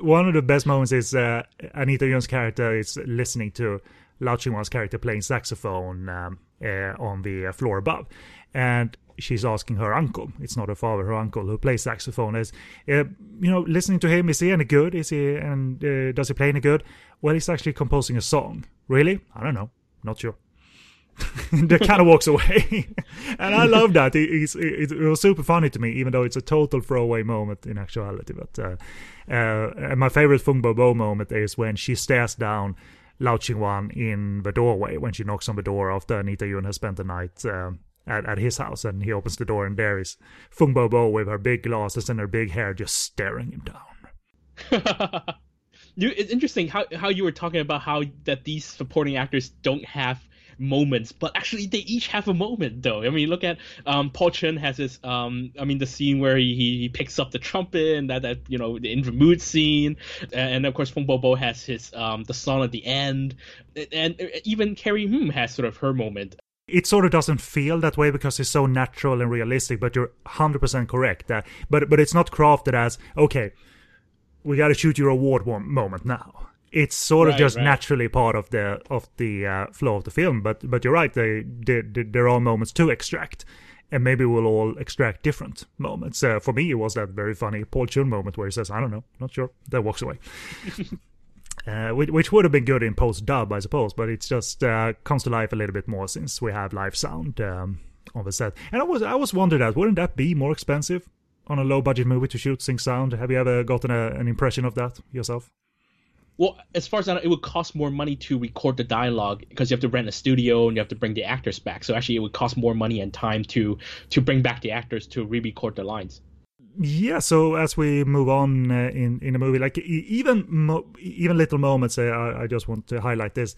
one of the best moments is uh, Anita Yuen's character is listening to Lau Ching-wan's character playing saxophone um, uh, on the floor above, and she's asking her uncle. It's not her father, her uncle, who plays saxophone. Is uh, you know, listening to him. Is he any good? Is he and uh, does he play any good? Well, he's actually composing a song. Really? I don't know. Not sure. that kind of walks away, and I love that. It, it, it, was super funny to me, even though it's a total throwaway moment in actuality. But uh, uh, and my favorite Fung Bo Bo moment is when she stares down Lau Ching-wan in the doorway when she knocks on the door after Anita Yuen has spent the night. Um, at, at his house, and he opens the door, and there is Fung Bo Bo with her big glasses and her big hair just staring him down. you, it's interesting how, how you were talking about how that these supporting actors don't have moments, but actually they each have a moment though. I mean, look at um, Paul Chun has his um, I mean the scene where he, he picks up the trumpet and that that you know the in the mood scene, and, of course Fung Bo Bo has his um the song at the end, and even Carrie Ng has sort of her moment. It sort of doesn't feel that way because it's so natural and realistic but you're 100% correct that but but it's not crafted as okay we got to shoot your award moment now it's sort of right, just right. naturally part of the of the uh, flow of the film but but you're right they, they, they, there are moments to extract and maybe we'll all extract different moments uh, for me it was that very funny paul chun moment where he says i don't know not sure then walks away Uh, which, which, would have been good in post dub, I suppose, but it just uh, comes to life a little bit more since we have live sound um, on the set. And I was I was wondering that wouldn't that be more expensive on a low budget movie to shoot sync sound? Have you ever gotten a, an impression of that yourself? Well, as far as I know, it would cost more money to record the dialogue because you have to rent a studio and you have to bring the actors back. So actually, it would cost more money and time to to bring back the actors to re-record the lines yeah so as we move on uh, in in the movie like even even little moments uh, I, I, just want to highlight this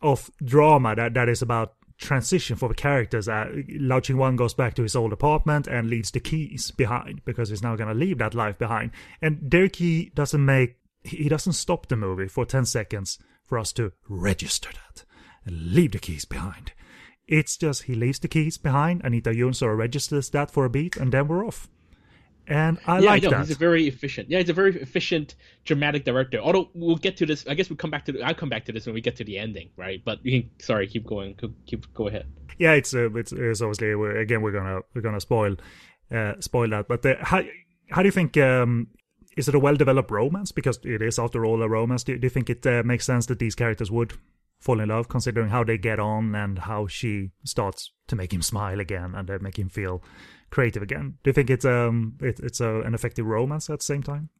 of drama that that is about transition for the characters uh, Lau Ching Wan goes back to his old apartment and leaves the keys behind because he's now going to leave that life behind and Derek Yee doesn't make he doesn't stop the movie for 10 seconds for us to register that and leave the keys behind it's just he leaves the keys behind Anita Yuen sort registers that for a beat and then we're off and I yeah, like I that. He's a very efficient. Yeah, he's a very efficient dramatic director. Although we'll get to this. I guess we'll come back to. I'll come back to this when we get to the ending, right? But you can. Sorry, keep going. Keep go ahead. Yeah, it's uh, it's, it's obviously we're, again we're gonna we're gonna spoil uh, spoil that. But the, how how do you think? Um, is it a well developed romance? Because it is, after all, a romance. Do, do you think it uh, makes sense that these characters would fall in love, considering how they get on and how she starts to make him smile again and uh, make him feel creative again. Do you think it's um it, it's a, an effective romance at the same time?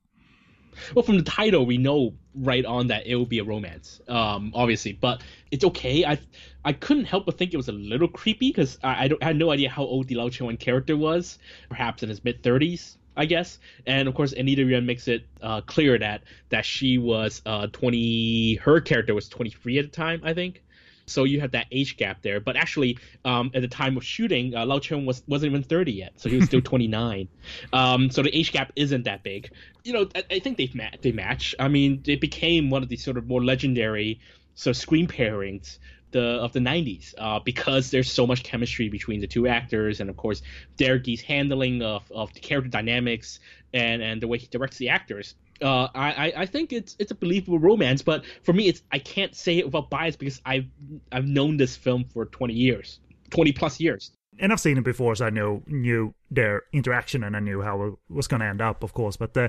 Well, from the title, we know right on that it will be a romance, um, obviously. But it's okay. I I couldn't help but think it was a little creepy because I, I, I, had no idea how old the Ching character was. Perhaps in his mid thirties, I guess. And of course, Anita Yuen makes it uh, clear that that she was uh, twenty. Her character was twenty three at the time, I think. So you have that age gap there. But actually, um, at the time of shooting, uh, Lau Chun was wasn't even 30 yet, so he was still 29. Um, so the age gap isn't that big. You know, I, I think they ma- they match. I mean, it became one of these sort of more legendary sort of screen pairings the of the 90s uh, because there's so much chemistry between the two actors and of course Derek Yee's handling of, of the character dynamics and and the way he directs the actors uh, I, I think it's it's a believable romance, but for me, it's I can't say it without bias because I've I've known this film for twenty years, twenty plus years, and I've seen it before, so I know knew their interaction and I knew how it was going to end up, of course. But uh,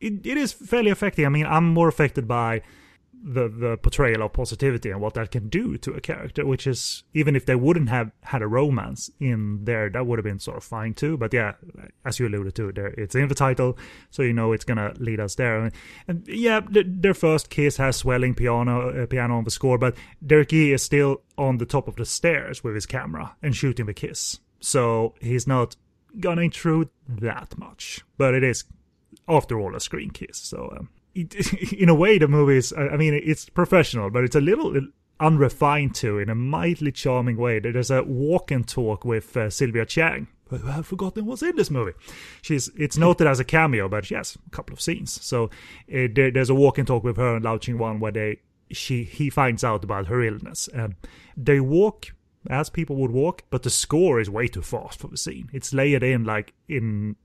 it, it is fairly affecting. I mean, I'm more affected by the the portrayal of positivity and what that can do to a character, which is even if they wouldn't have had a romance in there, that would have been sort of fine too. But yeah, as you alluded to, there it's in the title, so you know it's gonna lead us there. And, yeah, the, their first kiss has swelling piano uh, piano on the score, but Derek Yee is still on the top of the stairs with his camera and shooting the kiss, so he's not gonna intrude that much. But it is, after all, a screen kiss, so. Um, in a way, the movie is, I mean, it's professional, but it's a little unrefined too, in a mildly charming way. There's a walk and talk with uh, Sylvia Chang, who I've forgotten what's in this movie. She's It's noted as a cameo, but she has a couple of scenes. So uh, there, there's a walk and talk with her and Lau Ching Wan where they, she, he finds out about her illness. And they walk as people would walk, but the score is way too fast for the scene. It's layered in like in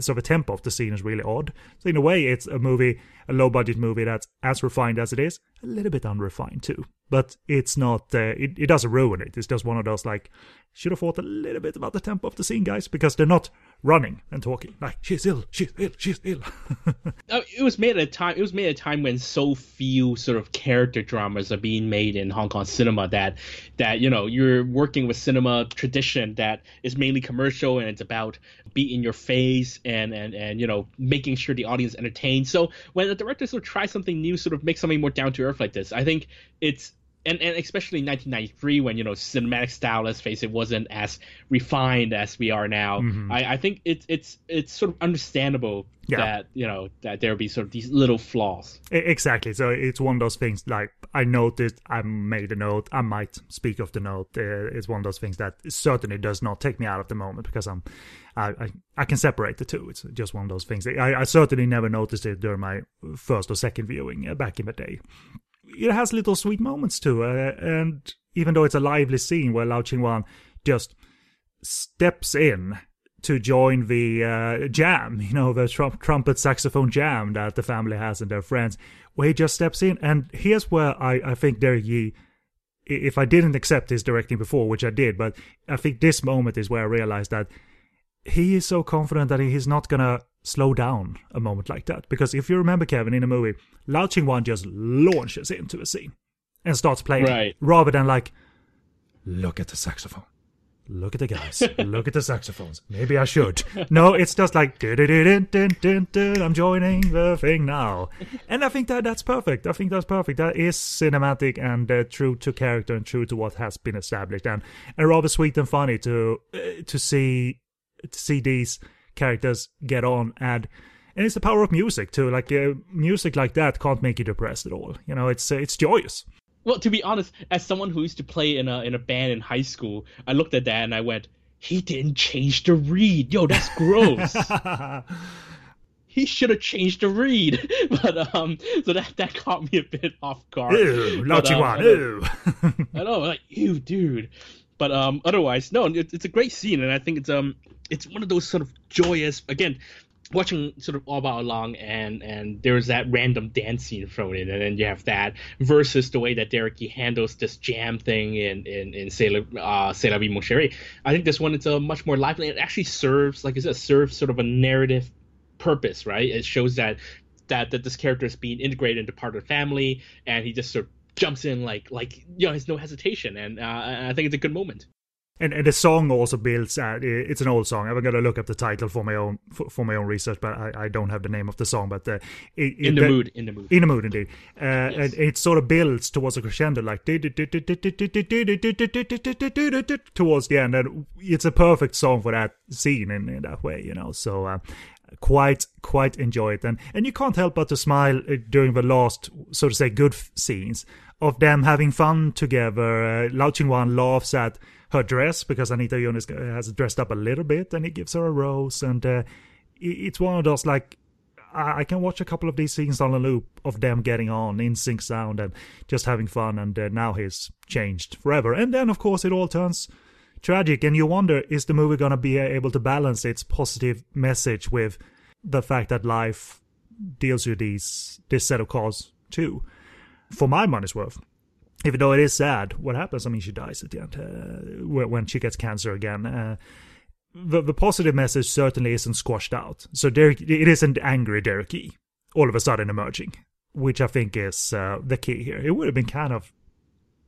sort of a tempo of the scene is really odd. So in a way, it's a movie, a low budget movie that's as refined as it is, a little bit unrefined too. But it's not, uh, it, it doesn't ruin it. It's just one of those like, should have thought a little bit about the tempo of the scene, guys, because they're not running and talking like she's ill, she's ill, she's ill. uh, it was made at a time. It was made at a time when so few sort of character dramas are being made in Hong Kong cinema that that you know you're working with cinema tradition that is mainly commercial and it's about beating your face and and and you know making sure the audience entertained. So when director sort of tries something new, sort of make something more down to earth like this, I think it's and, and especially in 1993 when you know cinematic style let's face it wasn't as refined as we are now mm-hmm. I, I think it's it's it's sort of understandable yeah. that you know that there be sort of these little flaws exactly so it's one of those things like i noticed i made a note i might speak of the note uh, it's one of those things that certainly does not take me out of the moment because i'm I, I, I can separate the two. It's just one of those things. I, I certainly never noticed it during my first or second viewing uh, back in the day it has little sweet moments too. Uh, and even though it's a lively scene where Lau Ching-wan just steps in to join the uh, jam, you know, the tr- trumpet saxophone jam that the family has and their friends, where he just steps in. And here's where I, I think Derek Yee, if I didn't accept his directing before, which I did, but I think this moment is where I realized that he is so confident that he's not gonna slow down a moment like that. Because if you remember, Kevin, in a movie, Lau Ching Wan just launches into a scene and starts playing right. rather than like, look at the saxophone. Look at the guys. look at the saxophones. Maybe I should. No, it's just like I'm joining the thing now, and I think that that's perfect. I think that's perfect. That is cinematic and uh, true to character and true to what has been established, and, and rather sweet and funny to uh, to see to see these characters get on and and it's the power of music too like uh, music like that can't make you depressed at all you know it's uh, it's joyous well to be honest as someone who used to play in a in a band in high school i looked at that and i went he didn't change the reed yo that's gross. He should have changed the reed but um so that that caught me a bit off guard. Ew but, um, ew. I know like ew dude. But um otherwise no it, it's a great scene and i think it's um it's one of those sort of joyous again watching sort of all about along and and there's that random dance scene thrown in and then you have that versus the way that Derek handles this jam thing in in in C'est la, uh, C'est la vie mon chéri. I think this one it's a much more lively. It actually serves like I said serves sort of a narrative purpose, right? It shows that that that this character is being integrated into part of the family and he just sort of jumps in like like you know has no hesitation and uh, I think it's a good moment and, and the song also builds. Uh, it's an old song. I'm gonna look up the title for my own for, for my own research, but I, I, don't have the name of the song. But uh, it, in the, the, mood, in the mood, in the mood, indeed. Uh, yes. And it sort of builds towards a crescendo, like towards the end, and it's a perfect song for that scene in, in that way, you know. So. Uh, quite quite enjoy it and and you can't help but to smile during the last so to say good scenes of them having fun together uh, Lau Ching Wan laughs at her dress because Anita Yunis has dressed up a little bit, and he gives her a rose, and uh, it's one of those like I can watch a couple of these scenes on a loop of them getting on in sync sound and just having fun, and uh, now he's changed forever. And then, of course, it all turns tragic, and you wonder is the movie gonna be able to balance its positive message with the fact that life deals with these this set of cards too? For my money's worth, even though it is sad what happens i mean she dies at the end uh, when she gets cancer again uh, the, the positive message certainly isn't squashed out so derek it isn't angry derek e all of a sudden emerging, which I think is uh, the key here. It would have been kind of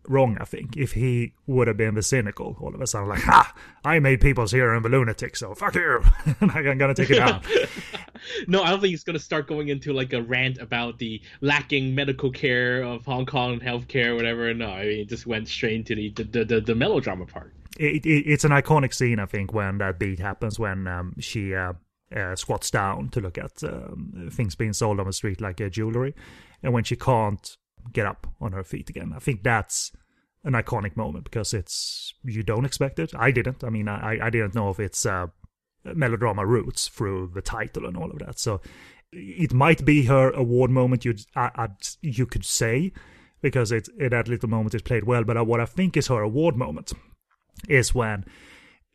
wrong, I think, if he would have been the cynical all of a sudden, like, ha, I made people's hero and the lunatic, so fuck you, I'm gonna take it down. no, I don't think he's gonna start going into like a rant about the lacking medical care of Hong Kong healthcare, whatever. No, I mean, it just went straight into the the, the, the melodrama part. It, it, it's an iconic scene, I think, when that beat happens when um, she uh, uh, squats down to look at um, things being sold on the street like uh, jewelry, and when she can't get up on her feet again. I think that's an iconic moment because it's you don't expect it. I didn't. I mean, I I didn't know if it's uh, melodrama roots through the title and all of that. So it might be her award moment. You you could say because it, it that little moment is played well. But what I think is her award moment is when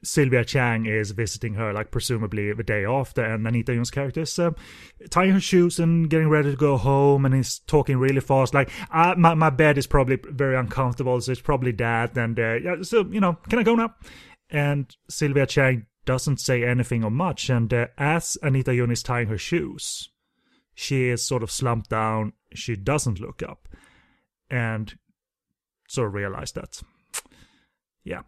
Sylvia Chang is visiting her, like presumably the day after, and Anita Yuen's character is uh, tying her shoes and getting ready to go home, and he's talking really fast, like, uh, my, my bed is probably very uncomfortable, so it's probably that, and uh, yeah, so, you know, can I go now? And Sylvia Chang doesn't say anything or much, and uh, as Anita Yuen is tying her shoes, she is sort of slumped down, she doesn't look up, and sort of realize that, yeah,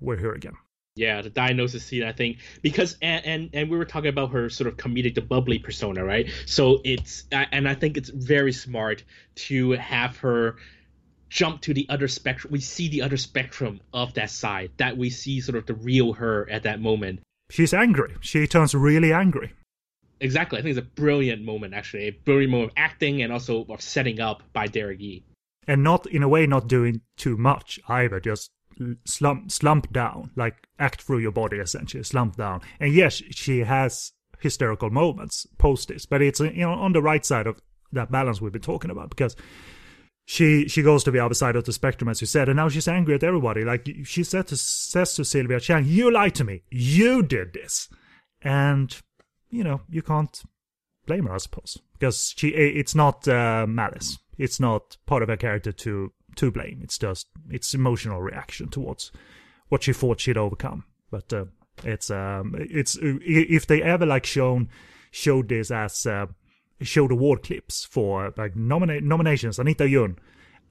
we're here again. Yeah, the diagnosis scene, I think, because and, and and we were talking about her sort of comedic, the bubbly persona, right? So it's and I think it's very smart to have her jump to the other spectrum. We see the other spectrum of that side, that we see sort of the real her at that moment. She's angry. She turns really angry. Exactly. I think it's a brilliant moment, actually, a brilliant moment of acting and also of setting up by Derek Yee. And not in a way, not doing too much either. Just slump slump down, like act through your body essentially, slump down. And yes, she has hysterical moments post this, but it's you know on the right side of that balance we've been talking about because she she goes to the other side of the spectrum as you said, and now she's angry at everybody. Like she said to, says to Sylvia Chang, "You lied to me. You did this," and you know you can't blame her, I suppose, because she it's not uh, malice. It's not part of her character to to blame. It's just it's emotional reaction towards what she thought she'd overcome. But uh, it's um it's if they ever like shown showed this as uh, showed award clips for like nomina- nominations, Anita Yuen,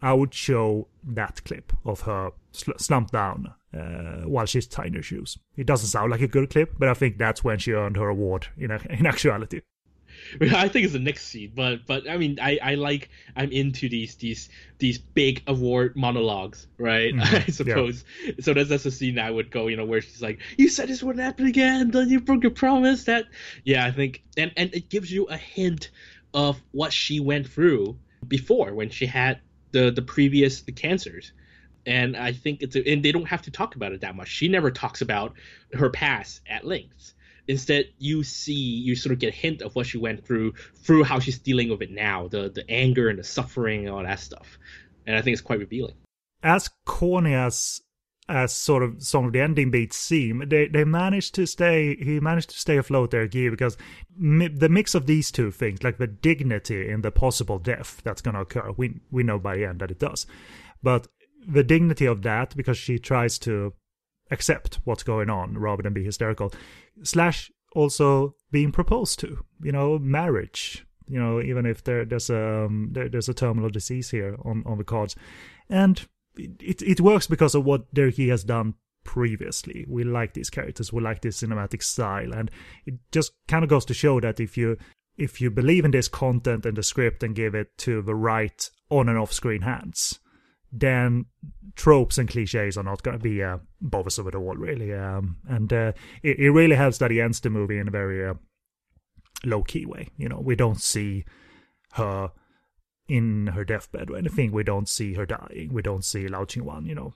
I would show that clip of her sl- slumped down uh, while she's tying her shoes. It doesn't sound like a good clip, but I think that's when she earned her award in a, in actuality. I think it's the next scene, but but I mean, I I like I'm into these these these big award monologues, right? Mm-hmm. I suppose. Yeah. So that's that's a scene I would go, you know, where she's like, "You said this wouldn't happen again, then you broke your promise." That, yeah, I think, and and it gives you a hint of what she went through before when she had the the previous the cancers and I think it's a, and they don't have to talk about it that much. She never talks about her past at length. Instead, you see, you sort of get a hint of what she went through through how she's dealing with it now, the the anger and the suffering and all that stuff. And I think it's quite revealing. As corny as as sort of some of the ending beats seem, they they managed to stay. He managed to stay afloat there, Guy, because mi- the mix of these two things, like the dignity in the possible death that's going to occur, we we know by the end that it does, but the dignity of that because she tries to accept what's going on rather than be hysterical. Slash also being proposed to, you know, marriage, you know, even if there, there's a um, there, there's a terminal disease here on on the cards, and it it works because of what Derek Yee has done previously. We like these characters, we like this cinematic style, and it just kind of goes to show that if you if you believe in this content and the script and give it to the right on and off screen hands, then tropes and cliches are not going to be uh, bothersome at all, really. Um, and uh, it, it, really helps that he ends the movie in a very uh, low key way. You know, we don't see her in her deathbed or anything. We don't see her dying. We don't see Lau Ching Wan, you know,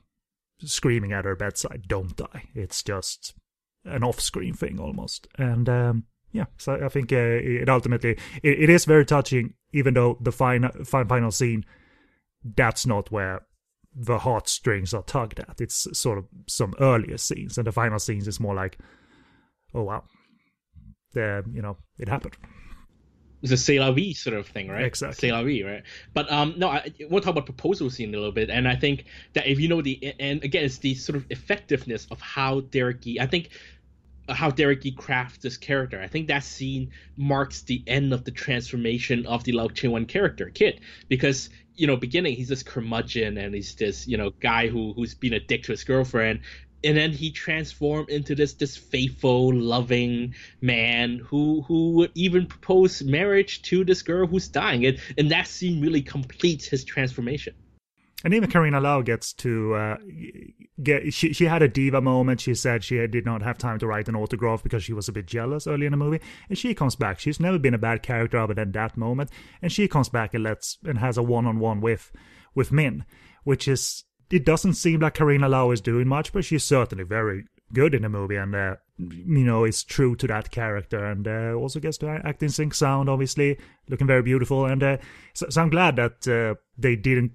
screaming at her bedside, "Don't die." It's just an off-screen thing almost. And um, yeah, so I think uh, it ultimately it, it is very touching, even though the final final scene that's not where the heartstrings are tugged at. It's sort of some earlier scenes, and the final scenes is more like, oh wow, the you know it happened. It's a c'est la vie sort of thing, right? Exactly. C'est la vie, right? But um, no, I want to talk about proposal scene a little bit, and I think that if you know the and again, it's the sort of effectiveness of how Derek Yee. I think how Derek E crafts this character. I think that scene marks the end of the transformation of the Lau Ching-wan character, Kit, because you know, beginning he's this curmudgeon and he's this you know guy who who's been a dick to his girlfriend, and then he transformed into this this faithful, loving man who who would even propose marriage to this girl who's dying, and and that scene really completes his transformation. And even Carina Lau gets to uh, get. She she had a diva moment. She said she did not have time to write an autograph because she was a bit jealous early in the movie. And she comes back. She's never been a bad character other than that moment. And she comes back and lets and has a one on one with with Min, which is it doesn't seem like Carina Lau is doing much, but she's certainly very good in the movie and uh, you know is true to that character and uh, also gets to act in sync sound obviously looking very beautiful and uh, so, so, i'm glad that uh, they didn't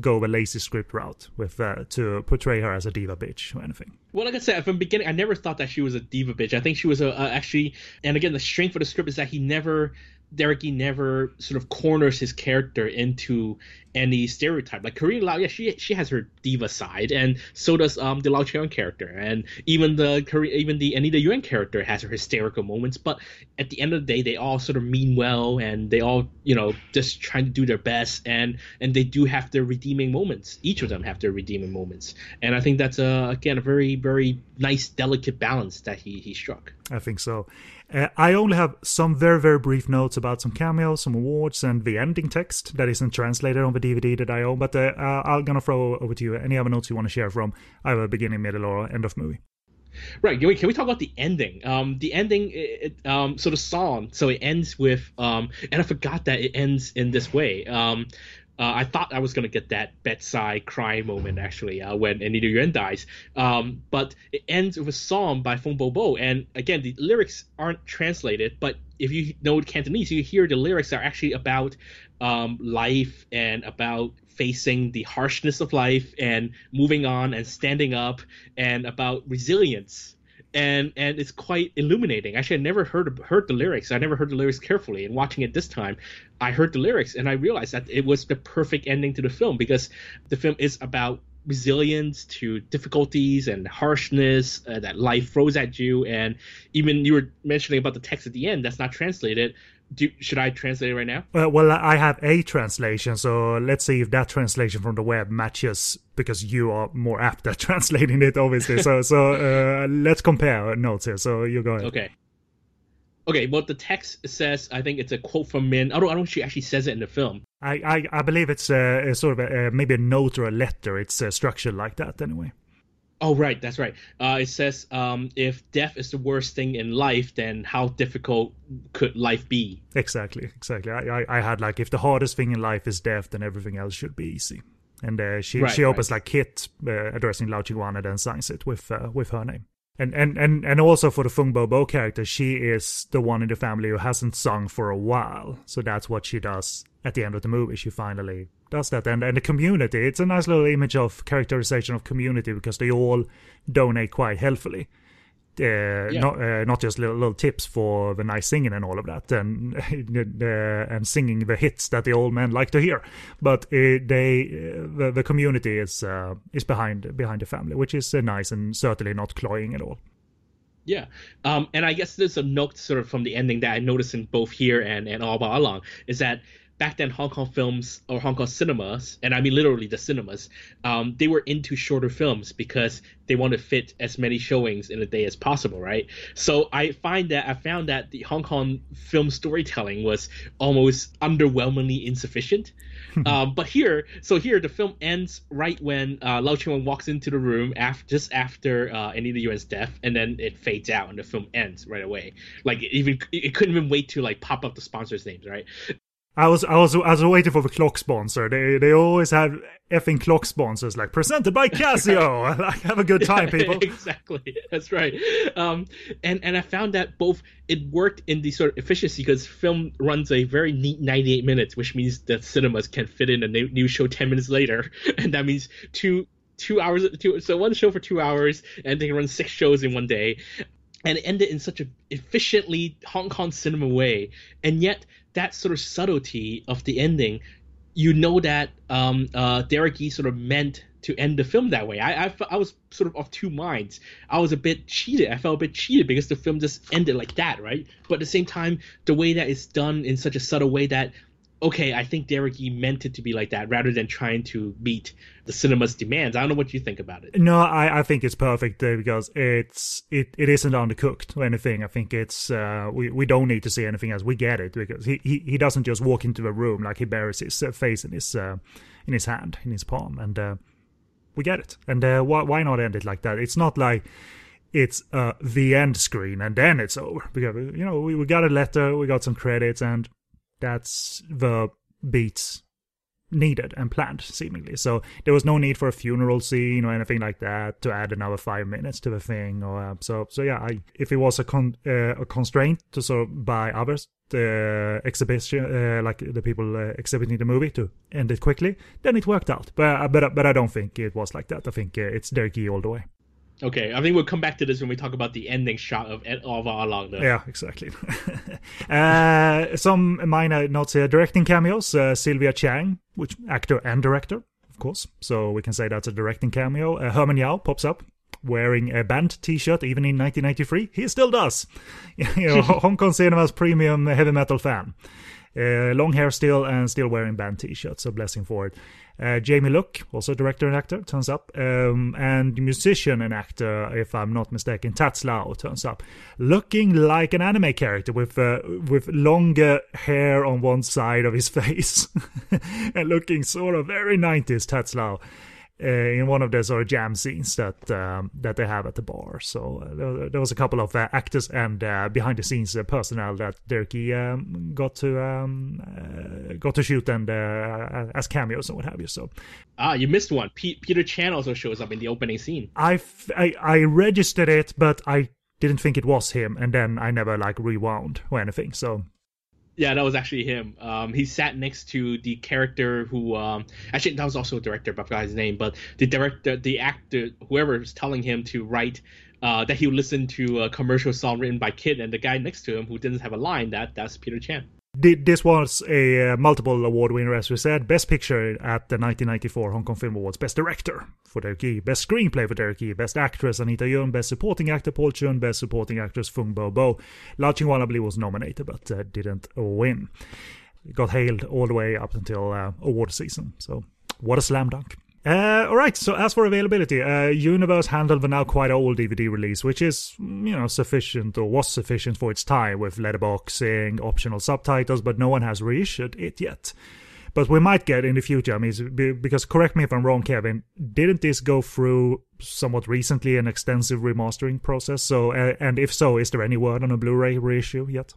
go a lazy script route with uh, to portray her as a diva bitch or anything. Well, like I said from the beginning, I never thought that she was a diva bitch. I think she was a, a actually, and again, the strength of the script is that he never Derek E never sort of corners his character into any stereotype. Like Carina Lau, yeah, she she has her diva side, and so does um the Lau Ching character, and even the even the Anita Yuen character has her hysterical moments. But at the end of the day, they all sort of mean well, and they all you know just trying to do their best, and and they do have their redeeming moments. Each of them have their redeeming moments, and I think that's a again a very very nice delicate balance that he he struck. I think so. Uh, I only have some very, very brief notes about some cameos, some awards, and the ending text that isn't translated on the DVD that I own. But uh, uh, I'm gonna throw over to you. Any other notes you want to share from either beginning, middle, or end of movie? Right. Can we, can we talk about the ending? Um, the ending, it, um, so the song, so it ends with, um, and I forgot that it ends in this way. Um, uh, I thought I was gonna get that bedside cry moment actually uh, when Anita Yuen dies, um, but it ends with a song by Fung Bo Bo, and again the lyrics aren't translated, but if you know Cantonese, you hear the lyrics are actually about um, life and about facing the harshness of life and moving on and standing up and about resilience and and it's quite illuminating. Actually, I never heard heard the lyrics. I never heard the lyrics carefully. And watching it this time, I heard the lyrics and I realized that it was the perfect ending to the film because the film is about resilience to difficulties and harshness uh, that life throws at you and even you were mentioning about the text at the end that's not translated do, should I translate it right now? Uh, well, I have a translation, so let's see if that translation from the web matches because you are more apt at translating it, obviously. so, so uh, let's compare notes here. So you go ahead. Okay. Okay. Well, the text says, I think it's a quote from Min. I don't. I don't. She actually says it in the film. I, I, I believe it's a, a sort of a, maybe a note or a letter. It's uh, structured like that, anyway. Oh right, that's right. Uh, it says um, if death is the worst thing in life, then how difficult could life be? Exactly, exactly. I, I, I had like if the hardest thing in life is death, then everything else should be easy. And uh, she right, she opens right. like Kit uh, addressing Lau Ching-wan and then signs it with uh, with her name. And, and and and also for the Fung Bo Bo character, she is the one in the family who hasn't sung for a while. So that's what she does at the end of the movie. She finally does that. And, and the community, it's a nice little image of characterization of community because they all donate quite healthily. Uh, yeah. not uh, not just little, little, tips for the nice singing and all of that, and uh, and singing the hits that the old men like to hear. But uh, they uh, the, the community is uh, is behind behind the family, which is nice and certainly not cloying at all. Yeah, um, and I guess there's a note sort of from the ending that I noticed in both here and and All About Along is that back then Hong Kong films or Hong Kong cinemas, and I mean literally the cinemas, um, they were into shorter films because they want to fit as many showings in a day as possible, right? So I find that I found that the Hong Kong film storytelling was almost underwhelmingly insufficient. um, but here, so here the film ends right when uh, Lau Ching walks into the room after just after uh, Anita Yuen's death, and then it fades out and the film ends right away. Like it even it couldn't even wait to like pop up the sponsors' names, right? I was I was I was waiting for the clock sponsor. They they always have effing clock sponsors like presented by Casio. like have a good time, people. exactly, that's right. Um, and and I found that both it worked in the sort of efficiency because film runs a very neat 98 minutes, which means that cinemas can fit in a new show 10 minutes later, and that means two two hours two so one show for two hours, and they can run six shows in one day and end it in such a efficiently Hong Kong cinema way, and yet that sort of subtlety of the ending you know that um, uh, Derek Yee sort of meant to end the film that way. I, I, I was sort of of two minds. I was a bit cheated. I felt a bit cheated because the film just ended like that, right? But at the same time, the way that it's done in such a subtle way that okay, I think Derek Yee meant it to be like that rather than trying to meet the cinema's demands. I don't know what you think about it. No, I, I think it's perfect because it's it, it isn't undercooked or anything. I think it's uh, we we don't need to see anything else. We get it because he he, he doesn't just walk into a room like he buries his uh, face in his uh, in his hand in his palm, and uh, we get it. And uh, why why not end it like that? It's not like it's uh, the end screen and then it's over because you know we, we got a letter, we got some credits, and that's the beats needed and planned seemingly. So there was no need for a funeral scene or anything like that to add another five minutes to the thing or uh, so so yeah I, if it was a con uh, a constraint to sort of by others the exhibition uh, like the people uh, exhibiting the movie to end it quickly then it worked out. But but but i don't think it was like that. I think it's Derek Yee all the way Okay, I think we'll come back to this when we talk about the ending shot of of Along. Though. Yeah, exactly. uh, some minor notes here: directing cameos. Uh, Sylvia Chang, which actor and director, of course. So we can say that's a directing cameo. Uh, Herman Yao pops up wearing a band T-shirt, even in 1993. He still does. you know, Hong Kong cinema's premium heavy metal fan. Uh, long hair still and still wearing band t-shirts, so blessing for it. Uh, Jamie Luk, also director and actor, turns up. Um, and musician and actor, if I'm not mistaken, Tats Lau turns up. Looking like an anime character with uh, with longer hair on one side of his face. and looking sort of very 90s Tats Lau uh, in one of the sort of jam scenes that um, that they have at the bar. So uh, there was a couple of uh, actors and uh, behind the scenes uh, personnel that Derek um, got to um, uh, got to shoot and as cameos and what have you. So ah, you missed one. P- Peter Chan also shows up in the opening scene. I, f- I I registered it, but I didn't think it was him, and then I never like rewound or anything. So yeah, that was actually him. Um, he sat next to the character who, um, actually, that was also a director, but I forgot his name. But the director, the actor, whoever was telling him to write uh, that he would listen to a commercial song written by Kit, and the guy next to him who didn't have a line, that that's Peter Chan this was a uh, multiple award winner, as we said. Best Picture at the 1994 Hong Kong Film Awards. Best Director for Derek Yee. Best Screenplay for Derek Yee. Best Actress Anita Yuen. Best Supporting Actor Paul Chun. Best Supporting Actress Fung Bo Bo. Lau Ching-wan, I believe, was nominated but uh, didn't win. Got hailed all the way up until uh, award season. So, what a slam dunk. Uh, all right. So as for availability, uh, Universe handled the now quite old DVD release, which is you know sufficient or was sufficient for its time with letterboxing, optional subtitles, but no one has reissued it yet. But we might get in the future. I mean, because correct me if I'm wrong, Kevin. Didn't this go through somewhat recently an extensive remastering process? So, uh, and if so, is there any word on a Blu-ray reissue yet?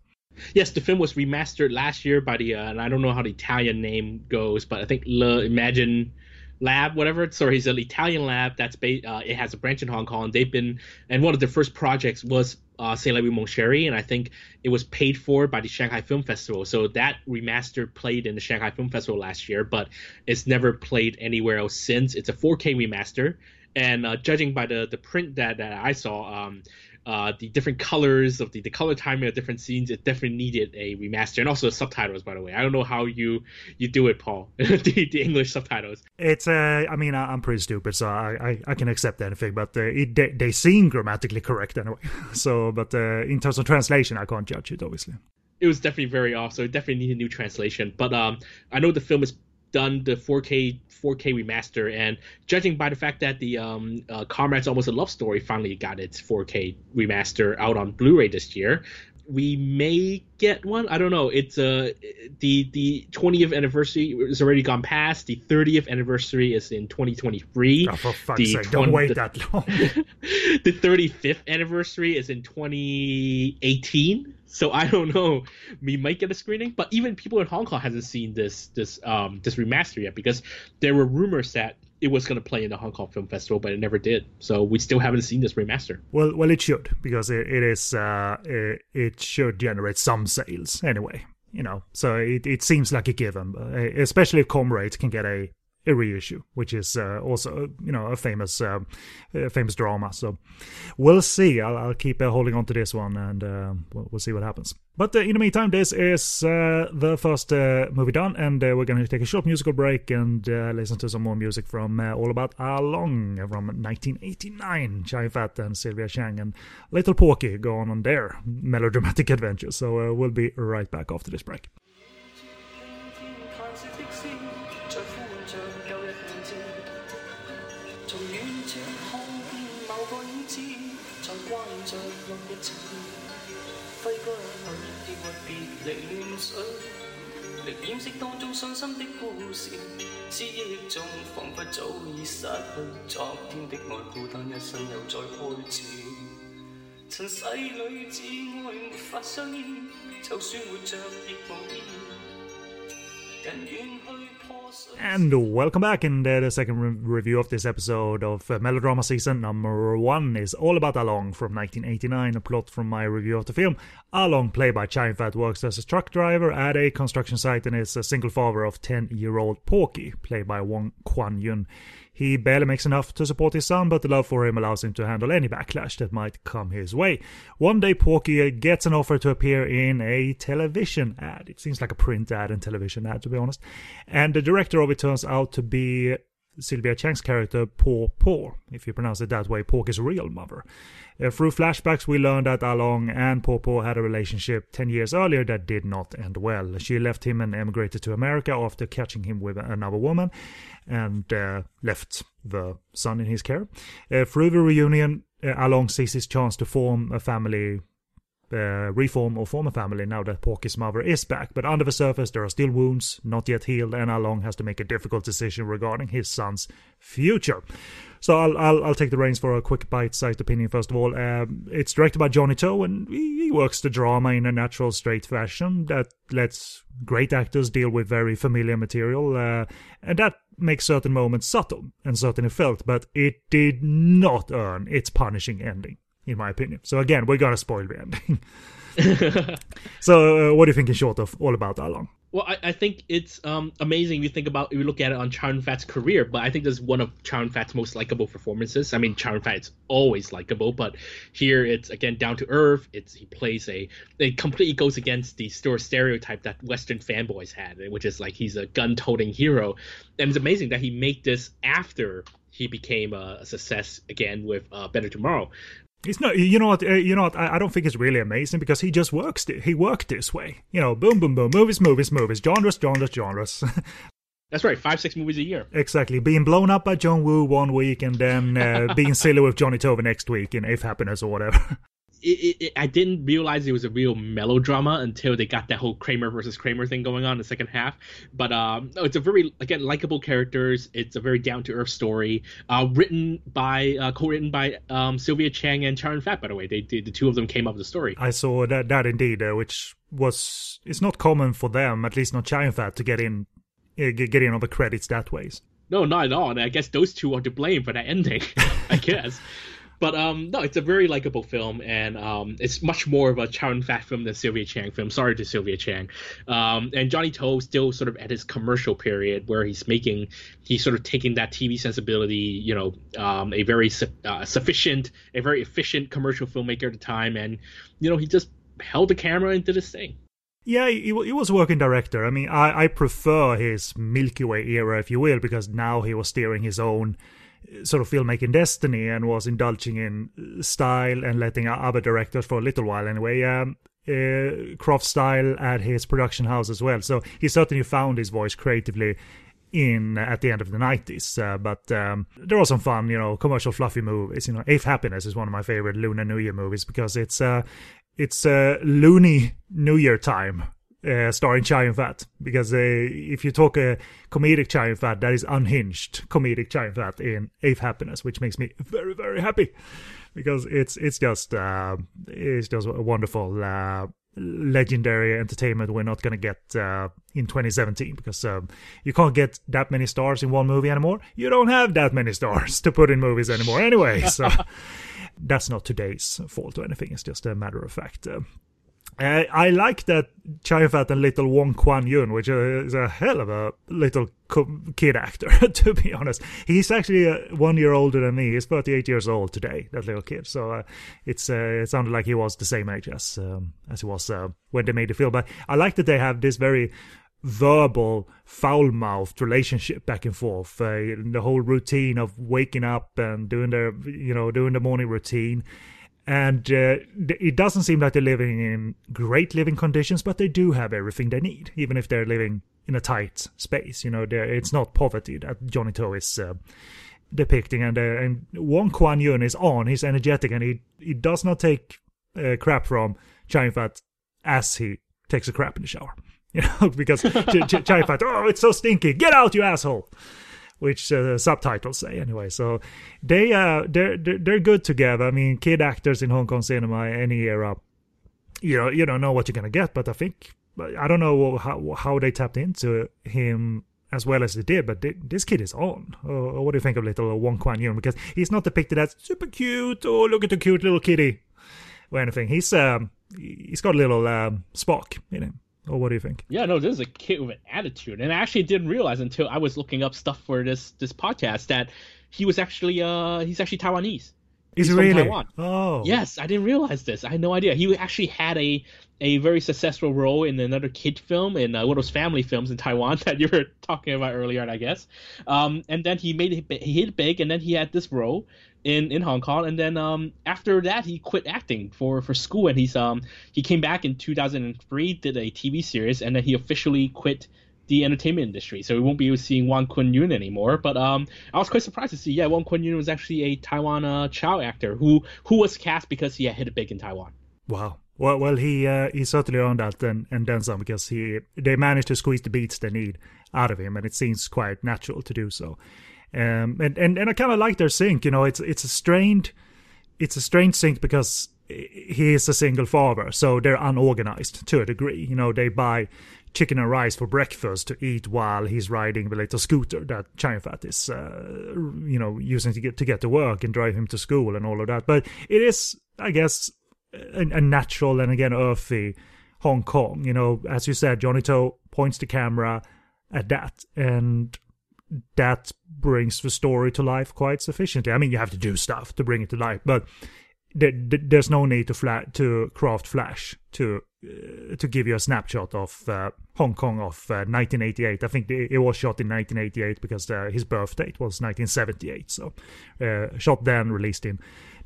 Yes, the film was remastered last year by the, uh, and I don't know how the Italian name goes, but I think Le Imagine lab, whatever. So he's an Italian lab that's based. Uh, it has a branch in Hong Kong. They've been, and one of their first projects was uh, C'est la mon chéri, and I think it was paid for by the Shanghai Film Festival. So that remaster played in the Shanghai Film Festival last year, but it's never played anywhere else since. It's a 4K remaster, and uh, judging by the the print that, that I saw, um, uh, the different colors of the, the color timing of different scenes, it definitely needed a remaster, and also the subtitles. By the way, I don't know how you you do it, Paul. the, the English subtitles. It's uh, I mean, I, am pretty stupid, so I, I, I, can accept anything, but uh, it, they, they seem grammatically correct anyway. so, but uh, in terms of translation, I can't judge it, obviously. It was definitely very off, so it definitely needed a new translation. But um, I know the film is done the 4K 4K remaster, and judging by the fact that the um, uh, Comrades Almost a Love Story finally got its 4K remaster out on Blu-ray this year, we may get one. I don't know. It's uh the the 20th anniversary is already gone past. The 30th anniversary is in 2023. Oh, for fuck's the sake! 20, don't wait the, that long. the 35th anniversary is in 2018. So I don't know. We might get a screening, but even people in Hong Kong hasn't seen this this um this remaster yet because there were rumors that it was going to play in the Hong Kong Film Festival, but it never did. So we still haven't seen this remaster. Well, well, it should because it, it is uh, it, it, should generate some sales anyway. You know, so it, it seems like a given, uh, especially if Comrades can get a a reissue, which is uh, also you know a famous uh, a famous drama. So we'll see. I'll, I'll keep uh, holding on to this one, and uh, we'll, we'll, see what happens. But uh, in the meantime, this is uh, the first movie done, and we're going to take a short musical break and listen to some more music from All About Along from 1989. Chai Fat and Sylvia Chang and Little Porky go on on their melodramatic adventure. So we'll be right back after this break. 当中伤心的故事，思忆中仿佛早已失去昨天的爱，孤单一生又再开始。尘世里只爱没法相依，就算活着亦无意义。And welcome back. In the, the second re- review of this episode of uh, Melodrama Season number one is all about Along from 1989, a plot from my review of the film. Along, played by Chow Fat, works as a truck driver at a construction site and is a single father of 10 year old Porky, played by Wong Kwan Yun. He barely makes enough to support his son, but the love for him allows him to handle any backlash that might come his way. One day, Porky gets an offer to appear in a television ad. It seems like a print ad and television ad, to be honest. And the director of it turns out to be Sylvia Chang's character, Paw Paw, if you pronounce it that way, Porky's real mother. Uh, through flashbacks, we learn that Along and Paw Paw had a relationship 10 years earlier that did not end well. She left him and emigrated to America after catching him with another woman and uh, left the son in his care. Uh, through the reunion, uh, Along sees his chance to form a family uh, reform or form a family now that Porky's mother is back. But under the surface, there are still wounds not yet healed, and Along has to make a difficult decision regarding his son's future. So I'll I'll, I'll take the reins for a quick bite-sized opinion. First of all, um, it's directed by Johnny To, and he works the drama in a natural, straight fashion that lets great actors deal with very familiar material, uh, and that makes certain moments subtle and certainly felt. But it did not earn its punishing ending in my opinion. So again, we're gonna spoil the ending. so, uh, what do you think in short of all about Along? Well, I, I think it's um, amazing if you think about if you look at it on Chow Yun-fat's career, but I think this is one of Chow Yun-fat's most likable performances. I mean, Chow Yun-fat is always likable, but here it's again down to earth. It's he plays a it completely goes against the store stereotype that Western fanboys had, which is like he's a gun-toting hero, and it's amazing that he made this after he became a, success again with uh, Better Tomorrow. It's not, you know what, uh, you know what, I, I, don't think it's really amazing because he just works, he worked this way. You know, boom, boom, boom, movies, movies, movies, genres, genres, genres. That's right, five, six movies a year. Exactly. Being blown up by John Woo one week and then uh, being silly with Johnny To next week in Eighth Happiness or whatever. it, it, I didn't realize it was a real melodrama until they got that whole Kramer versus Kramer thing going on in the second half. But um, it's a very again likable characters. It's a very down to earth story, uh, written by uh, co-written by um, Sylvia Chang and Chow Yun-fat. By the way, they, they, the two of them came up with the story. I saw that that indeed, uh, which was it's not common for them, at least not Chow Yun-fat, to get in uh, get in on the credits that ways. No, not at all. And I guess those two are to blame for that ending. I guess. But um, no, it's a very likable film, and um, it's much more of a Chow Yun-fat film than Sylvia Chang film. Sorry to Sylvia Chang. Um, and Johnnie To still sort of at his commercial period where he's making, he's sort of taking that TV sensibility, you know, um, a very su- uh, sufficient, a very efficient commercial filmmaker at the time, and you know, he just held the camera and did his thing. Yeah, he, he was a working director. I mean, I, I prefer his Milky Way era, if you will, because now he was steering his own sort of filmmaking destiny and was indulging in style and letting other directors for a little while anyway. Um, uh, Croft style at his production house as well. So he certainly found his voice creatively in at the end of the 90s. Uh, but um, there was some fun, you know, commercial fluffy movies. You know, Eighth Happiness is one of my favorite Lunar New Year movies because it's uh, it's uh, loony New Year time uh, starring Chow Yun-fat because uh, if you talk a comedic Chow Yun-fat, that is unhinged comedic Chow Yun-fat in Eighth Happiness, which makes me very very happy because it's it's just uh, it's just a wonderful. Uh, legendary entertainment we're not going to get uh, in 2017 because um, you can't get that many stars in one movie anymore. You don't have that many stars to put in movies anymore anyway. So that's not today's fault or anything. It's just a matter of fact. I like that Fat and little Wong Kwan Yun, which is a hell of a little kid actor, to be honest. He's actually uh, one year older than me. He's 38 years old today, that little kid. So uh, it's uh, it sounded like he was the same age as um, as he was uh, when they made the film. But I like that they have this very verbal, foul-mouthed relationship back and forth. Uh, the whole routine of waking up and doing their, you know, doing the morning routine and uh, it doesn't seem like they're living in great living conditions, but they do have everything they need, even if they're living in a tight space. You know, it's not poverty that Johnny To is uh, depicting. And uh, and Wong Kwan Yun is on, he's energetic, and he he does not take uh, crap from Chow Fat as he takes a crap in the shower. You know, because Ch- Ch- Chow Fat, oh, it's so stinky, get out, you asshole which uh, subtitles say anyway. So they uh they're, they're good together. I mean, kid actors in Hong Kong cinema any era, you know you don't know what you're gonna get, but I think I don't know how how they tapped into him as well as they did, but this kid is on. Uh, what do you think of little Wong Kwan Yun? Because he's not depicted as super cute or oh, look at the cute little kitty or anything. He's um he's got a little um, Spock in him. Or what do you think? Yeah, no, this is a kid with an attitude, and I actually didn't realize until I was looking up stuff for this this podcast that he was actually uh he's actually Taiwanese. He's, really? Taiwan. Oh. Yes, I didn't realize this. I had no idea. He actually had a a very successful role in another kid film in uh, one of those family films in Taiwan that you were talking about earlier, I guess. Um, and then he made it, he hit big, and then he had this role in in Hong Kong, and then um, after that he quit acting for for school, and he's um he came back in 2003, did a TV series, and then he officially quit the entertainment industry. So we won't be seeing Wang Kun Yun anymore. But um, I was quite surprised to see, yeah, Wang Kun Yun was actually a Taiwan uh, child actor who who was cast because he had hit it big in Taiwan. Wow. Well, well, he uh, he certainly earned that and, and then some because he they managed to squeeze the beats they need out of him, and it seems quite natural to do so. Um, and, and, and I kind of like their sync. You know, it's it's a strained, it's a strange sync because he is a single father, so they're unorganized to a degree. You know, they buy chicken and rice for breakfast to eat while he's riding the little scooter that Chow Fat is, uh, you know, using to get to get to work and drive him to school and all of that. But it is, I guess, a, a natural and again earthy Hong Kong. You know, as you said, Johnny To points the camera at that, and that brings the story to life quite sufficiently. I mean, you have to do stuff to bring it to life, but there's no need to fla- to craft flash to uh, to give you a snapshot of uh, Hong Kong of uh, 1988. I think it was shot in 1988 because uh, his birth date was 1978. So uh, shot then, released in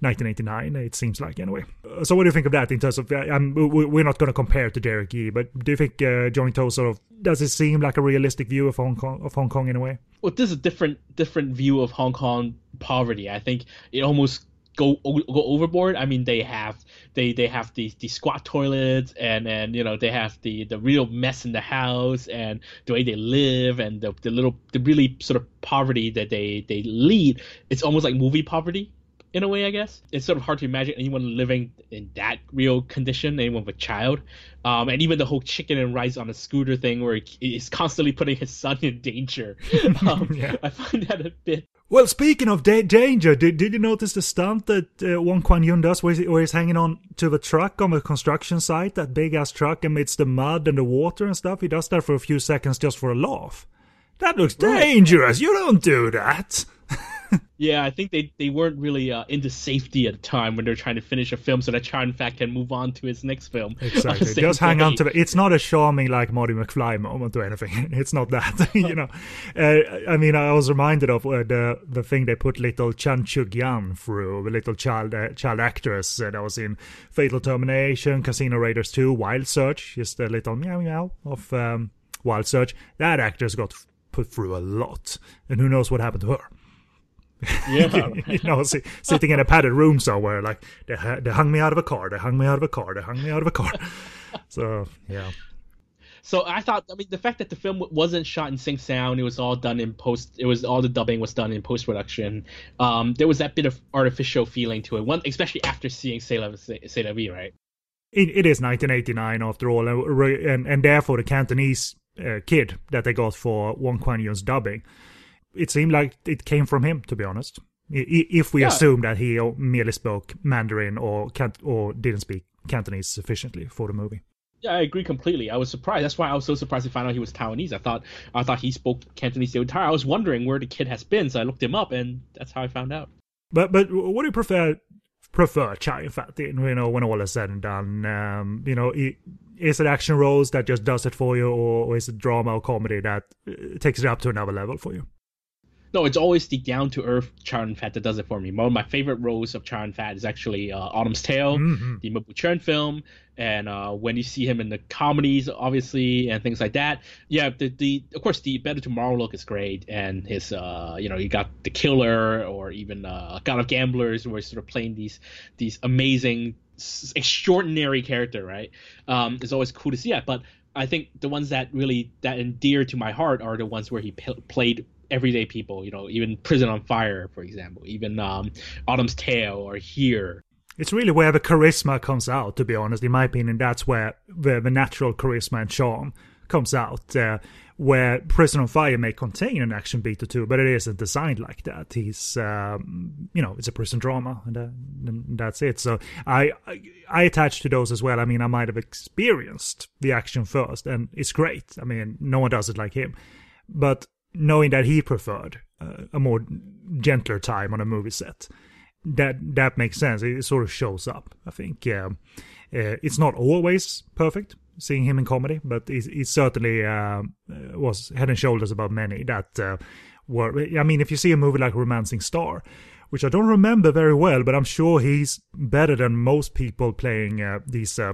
1989. It seems like anyway. Uh, so what do you think of that in terms of? Um, we're not going to compare to Derek Yee, but do you think Johnny To sort of does it seem like a realistic view of Hong Kong of Hong Kong in a way? Well, this is a different different view of Hong Kong poverty. I think it almost go go overboard. I mean, they have they they have the the squat toilets and and you know they have the the real mess in the house and the way they live and the the little the really sort of poverty that they they lead. It's almost like movie poverty in a way, I guess. It's sort of hard to imagine anyone living in that real condition, anyone with a child. Um, and even the whole chicken and rice on a scooter thing where he's constantly putting his son in danger. Um, yeah. I find that a bit. Well, speaking of da- danger, did, did you notice the stunt that uh, Wong Kwan Yun does where, he, where he's hanging on to the truck on the construction site, that big ass truck amidst the mud and the water and stuff? He does that for a few seconds just for a laugh. That looks dangerous. You don't do that. Yeah, I think they, they weren't really uh, into safety at the time when they're trying to finish a film, so that Chow Yun-fat can move on to his next film. Exactly, just hang day. on to it. It's not a charming like Marty McFly moment or anything. It's not that, you know. Uh, I mean, I was reminded of uh, the the thing they put little Chan Chuk Yan through, the little child uh, child actress that was in Fatal Termination, Casino Raiders 2, Wild Search, just a little meow meow of um, Wild Search. That actress got put through a lot, and who knows what happened to her. Yeah, you know, see, sitting in a padded room somewhere, like they they hung me out of a car, they hung me out of a car, they hung me out of a car. so yeah. So I thought, I mean, the fact that the film wasn't shot in sync sound, it was all done in post. It was all the dubbing was done in post production. Um, there was that bit of artificial feeling to it, one especially after seeing C'est la, C'est la Vie, right? It, it is 1989 after all, and and, and therefore the Cantonese uh, kid that they got for Wong Kwan Yun's dubbing it seemed like it came from him, to be honest. If we yeah. assume that he merely spoke Mandarin or can't or didn't speak Cantonese sufficiently for the movie. Yeah, I agree completely. I was surprised. That's why I was so surprised to find out he was Taiwanese. I thought I thought he spoke Cantonese the entire. I was wondering where the kid has been, so I looked him up, and that's how I found out. But but what do you prefer prefer Chow Fat in? You know, when all is said and done, um, you know, is it action roles that just does it for you, or, or is it drama or comedy that uh, takes it up to another level for you? No, it's always the down to earth Chow Yun-fat that does it for me. One of my favorite roles of Chow Yun-fat is actually uh, Autumn's Tale, mm-hmm. the Ma Chen film, and uh, when you see him in the comedies, obviously, and things like that. Yeah, the, the of course the Better Tomorrow look is great, and his uh, you know you got the Killer or even uh, God of Gamblers, where he's sort of playing these these amazing, extraordinary character, right? Um, it's always cool to see that, but. I think the ones that really that endear to my heart are the ones where he p- played everyday people. You know, even Prison on Fire, for example, even um, Autumn's Tale or Here. It's really where the charisma comes out. To be honest, in my opinion, that's where the, the natural charisma and charm comes out. Uh, where Prison on Fire may contain an action beat or two, but it isn't designed like that. He's, um, you know, it's a prison drama, and, uh, and that's it. So I, I, I attach to those as well. I mean, I might have experienced the action first, and it's great. I mean, no one does it like him, but knowing that he preferred uh, a more gentler time on a movie set. That that makes sense. It sort of shows up. I think uh, it's not always perfect seeing him in comedy, but he certainly uh, was head and shoulders above many that uh, were. I mean, if you see a movie like *Romancing Star*, which I don't remember very well, but I'm sure he's better than most people playing uh, these uh,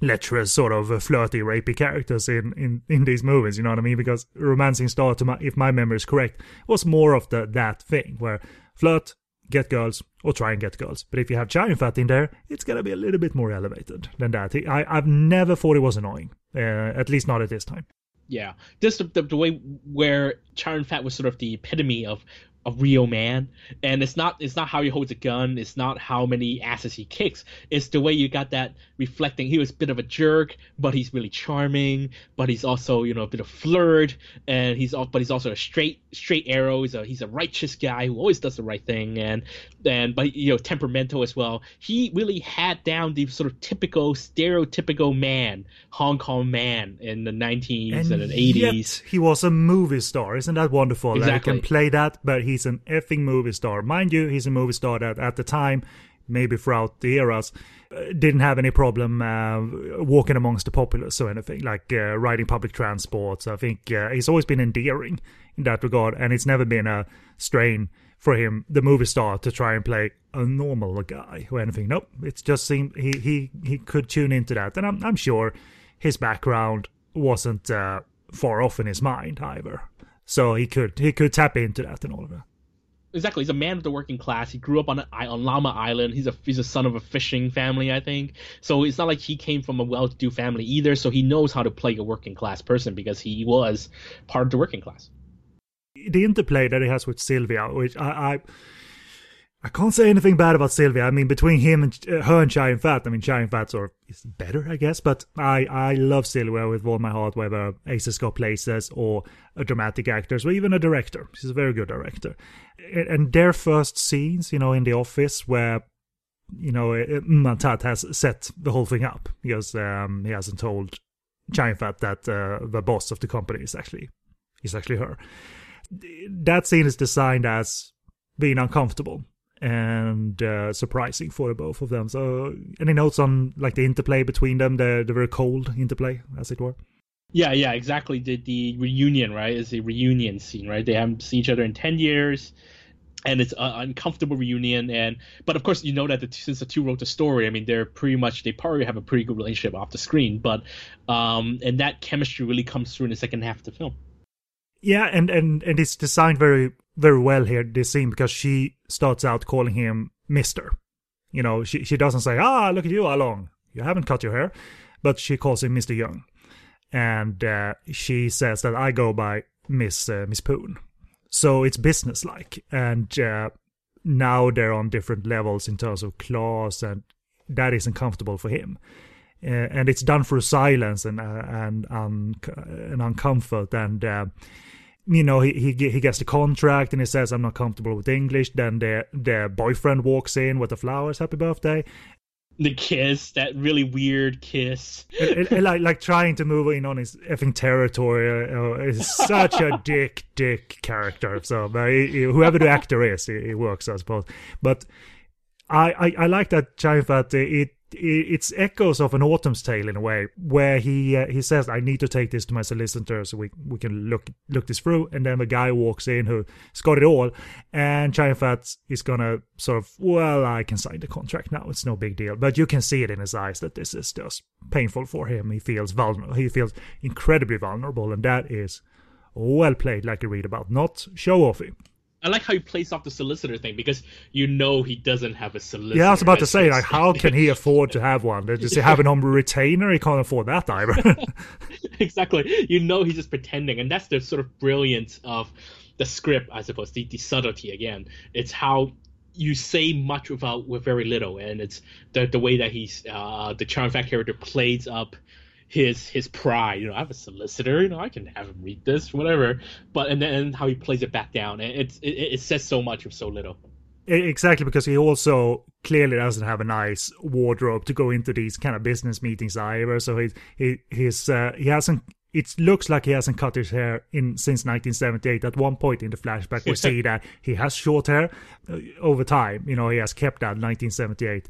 lecherous sort of uh, flirty, rapey characters in, in, in these movies. You know what I mean? Because Romancing Star, to my, if my memory is correct, was more of the that thing where flirt, get girls, or try and get girls. But if you have Chow Yun-fat in there, it's gonna be a little bit more elevated than that. I I've never thought it was annoying, uh, at least not at this time. Yeah, just the, the, way where Chow Yun-fat was sort of the epitome of a real man. And it's not it's not how he holds a gun. It's not how many asses he kicks. It's the way you got that reflecting. He was a bit of a jerk but he's really charming. But he's also you know a bit of flirt. And he's all but he's also a straight straight arrow. He's a he's a righteous guy who always does the right thing. And and but you know temperamental as well. He really had down the sort of typical stereotypical man hong kong man in the 90s and, and the 80s he was a movie star. Isn't that wonderful? Exactly. that he can play that but he he's an effing movie star. Mind you, he's a movie star that at the time, maybe throughout the eras, uh, didn't have any problem uh, walking amongst the populace or anything, like uh, riding public transport. I think uh, he's always been endearing in that regard, and it's never been a strain for him, the movie star, to try and play a normal guy or anything. Nope, it's just seemed he he he could tune into that, and I'm I'm sure his background wasn't uh, far off in his mind either. So he could he could tap into that and all of that. Exactly, he's a man of the working class. He grew up on on Lamma Island. He's a he's a son of a fishing family, I think. So it's not like he came from a well-to-do family either. So he knows how to play a working class person because he was part of the working class. The interplay that he has with Sylvia, which I, I I can't say anything bad about Sylvia. I mean, between him and uh, her and Chow Yun-fat, I mean, Chow Yun-fat sort of is better, I guess. But I, I love Sylvia with all my heart, whether Aces Go Places or a dramatic actor, or even a director. She's a very good director. And their first scenes, you know, in the office where, you know, Mantat has set the whole thing up because um, he hasn't told Chow Yun-fat that uh, the boss of the company is actually is actually her. That scene is designed as being uncomfortable and uh, surprising for the both of them. So, any notes on like the interplay between them, the the very cold interplay, as it were? Yeah, yeah, exactly. The the reunion, right, is a reunion scene, right? They haven't seen each other in ten years, and it's an uncomfortable reunion. And but of course, you know that the, since the two wrote the story, I mean, they're pretty much they probably have a pretty good relationship off the screen. But um, and that chemistry really comes through in the second half of the film. Yeah, and and and it's designed very very well here this scene because she starts out calling him Mister. You know, she she doesn't say, "Ah, look at you, Along. You haven't cut your hair," but she calls him Mister Young, and uh, she says that I go by Miss uh, Miss Poon. So it's businesslike, and uh, now they're on different levels in terms of class, and that isn't comfortable for him. Uh, and it's done through silence and uh, and um, and uncomfort and uh, you know, he, he he gets the contract and he says, "I'm not comfortable with English." Then their the boyfriend walks in with the flowers, "Happy birthday," the kiss, that really weird kiss. it, it, like like trying to move in on his effing territory uh, is such a dick dick character. So, but he, whoever the actor is, it, works, I suppose. But I I, I like that Chow Fat. It it's echoes of an Autumn's Tale in a way, where he uh, he says, "I need to take this to my solicitor so we we can look look this through." And then the guy walks in who's got it all, and Chow Fat is gonna sort of, well, I can sign the contract now. It's no big deal, but you can see it in his eyes that this is just painful for him. He feels vulnerable. He feels incredibly vulnerable, and that is well played, like you read about, not show offy. I like how he plays off the solicitor thing because you know he doesn't have a solicitor. Yeah, I was about to say, like, how can he afford to have one? Does he have an on retainer? He can't afford that either. exactly. You know he's just pretending, and that's the sort of brilliance of the script, I suppose. The, the subtlety again. It's how you say much without with very little, and it's the the way that he's uh, the Chow Fat character plays up his his pride. You know, I have a solicitor. You know, I can have him read this, whatever. But and then how he plays it back down. It's it, it says so much with so little. Exactly, because he also clearly doesn't have a nice wardrobe to go into these kind of business meetings either. So he he he's uh, he hasn't. It looks like he hasn't cut his hair in since 1978. At one point in the flashback, we see that he has short hair. Uh, over time, you know, he has kept that 1978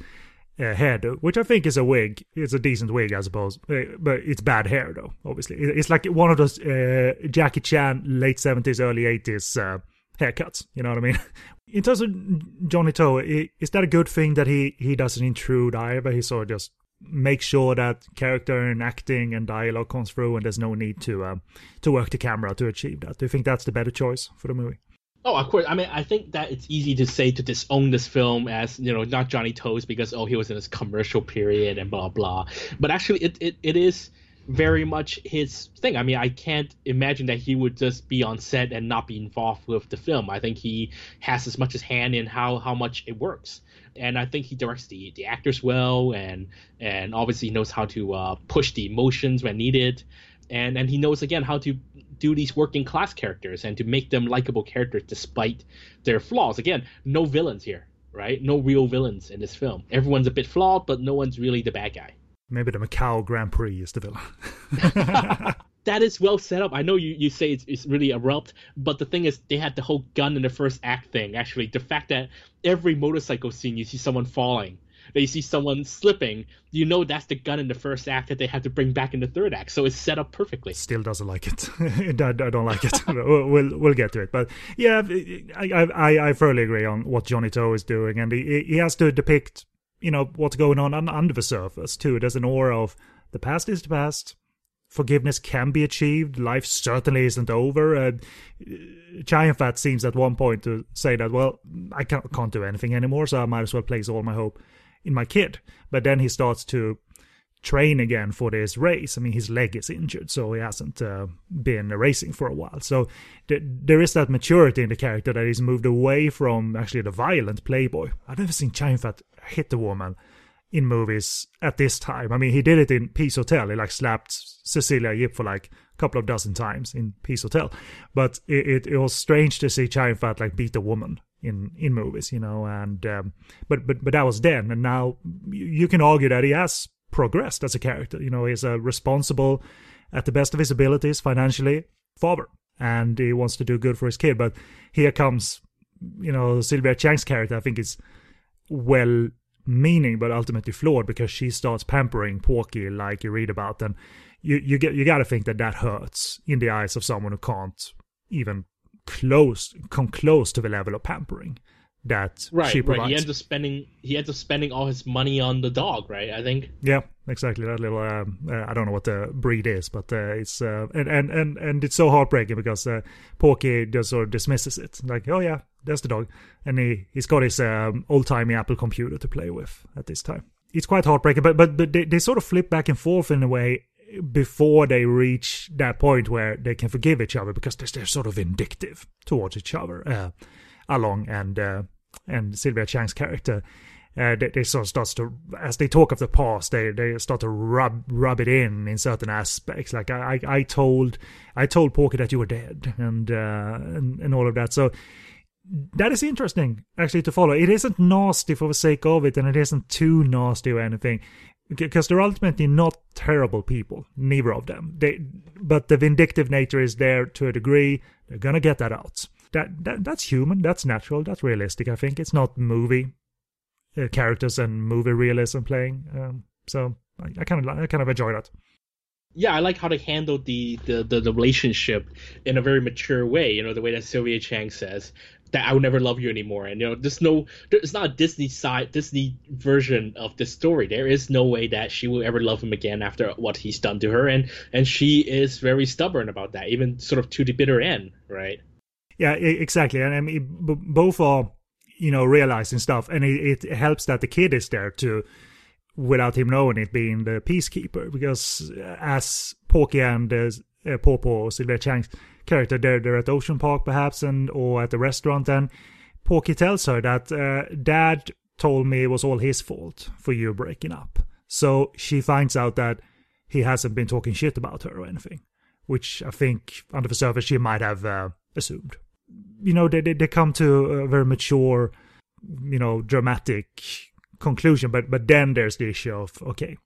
uh, head, which I think is a wig. It's a decent wig, I suppose, uh, but it's bad hair though. Obviously, it's like one of those uh, Jackie Chan late seventies, early eighties uh, haircuts. You know what I mean? In terms of Johnny To, is that a good thing that he he doesn't intrude either? He sort of just makes sure that character and acting and dialogue comes through, and there's no need to um, to work the camera to achieve that. Do you think that's the better choice for the movie? Oh, of course. I mean, I think that it's easy to say to disown this film as you know not Johnny To's because oh he was in his commercial period and blah blah. But actually, it it, it is very much his thing. I mean, I can't imagine that he would just be on set and not be involved with the film. I think he has as much as hand in how how much it works, and I think he directs the the actors well, and and obviously knows how to uh, push the emotions when needed, and and he knows again how to do these working class characters and to make them likable characters despite their flaws. Again, no villains here, right? No real villains in this film. Everyone's a bit flawed, but no one's really the bad guy. Maybe the Macau Grand Prix is the villain. that is well set up. I know you, you say it's, it's really abrupt, but the thing is, they had the whole gun in the first act thing. Actually, the fact that every motorcycle scene you see someone falling, they see someone slipping, you know that's the gun in the first act that they have to bring back in the third act. So it's set up perfectly. Still doesn't like it. I, don't like it. we'll we'll get to it, but yeah, I I I thoroughly agree on what Johnny To is doing, and he he has to depict you know what's going on under the surface too. There's an aura of the past is the past. Forgiveness can be achieved. Life certainly isn't over. Uh, Chow Fat seems at one point to say that, well, I can't, can't do anything anymore, so I might as well place all my hope in my kid. But then he starts to train again for this race. I mean, his leg is injured, so he hasn't uh, been racing for a while. So th- there is that maturity in the character that he's moved away from actually the violent playboy. I've never seen Chow Fat hit a woman in movies at this time. I mean, he did it in Peace Hotel. He like slapped Cecilia Yip for like a couple of dozen times in Peace Hotel. But it, it, it was strange to see Chow Fat like beat a woman in in movies, you know. And um, but but but that was then, and now you can argue that he has progressed as a character. You know, he's a responsible, at the best of his abilities, financially father, and he wants to do good for his kid. But here comes, you know, Sylvia Chang's character. I think is well meaning but ultimately flawed because she starts pampering Porky like you read about and you you get you got to think that that hurts in the eyes of someone who can't even close come close to the level of pampering that right, she provides. Right. He ends up spending he ends up spending all his money on the dog, right? I think. Yeah, exactly. That little um, uh, I don't know what the breed is, but uh, it's uh, and, and and and it's so heartbreaking because uh, Porky just sort of dismisses it, like, oh yeah, there's the dog, and he he's got his um, old timey Apple computer to play with at this time. It's quite heartbreaking, but but but they, they sort of flip back and forth in a way before they reach that point where they can forgive each other because they're, they're sort of vindictive towards each other uh, along and uh, and Sylvia Chang's character uh, they, they, sort of starts to as they talk of the past they they start to rub rub it in in certain aspects. Like I I, I told I told Porky that you were dead and uh and, and all of that. So that is interesting actually to follow. It isn't nasty for the sake of it, and it isn't too nasty or anything, because they're ultimately not terrible people, neither of them. They, but the vindictive nature is there to a degree. They're gonna get that out. That, that that's human. That's natural. That's realistic. I think it's not movie uh, characters and movie realism playing. Um, so I kind of I kind of enjoy that yeah, I like how they handled the, the, the, the, relationship in a very mature way. You know, the way that Sylvia Chang says that I will never love you anymore. And you know, there's no, it's not a Disney side, Disney version of this story. There is no way that she will ever love him again after what he's done to her. And and she is very stubborn about that, even sort of to the bitter end, right? Yeah, exactly. And I mean, both are, you know, realizing stuff, and it, it helps that the kid is there to without him knowing it, being the peacekeeper. Because uh, as Porky and uh, Popo, Sylvia Chang's character, they're, they're at Ocean Park perhaps, and or at the restaurant, and Porky tells her that uh, Dad told me it was all his fault for you breaking up. So she finds out that he hasn't been talking shit about her or anything, which I think under the surface she might have uh, assumed. You know, they, they come to a very mature, you know, dramatic conclusion. But but then there's the issue of okay,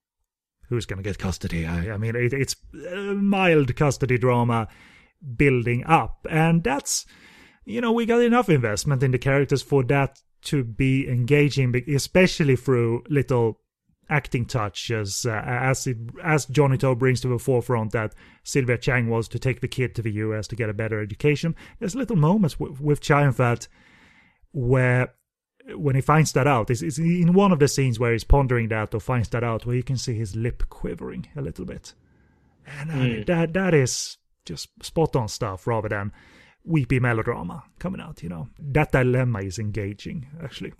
who's going to get custody? I, I mean, it, it's mild custody drama building up, and that's you know we got enough investment in the characters for that to be engaging, especially through little acting touches uh, as it, as Johnny To brings to the forefront that Sylvia Chang was to take the kid to the US to get a better education. There's little moments w- with Fat where when he finds that out, it's, it's, in one of the scenes where he's pondering that or finds that out, where you can see his lip quivering a little bit, and mm. that that is just spot on stuff rather than weepy melodrama coming out. You know, that dilemma is engaging actually.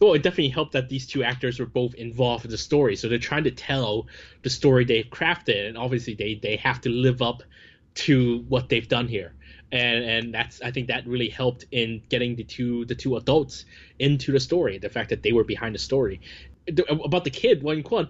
Well, it definitely helped that these two actors were both involved in the story, so they're trying to tell the story they've crafted, and obviously they they have to live up to what they've done here and and that's I think that really helped in getting the two the two adults into the story. The fact that they were behind the story. About the kid Wang Quan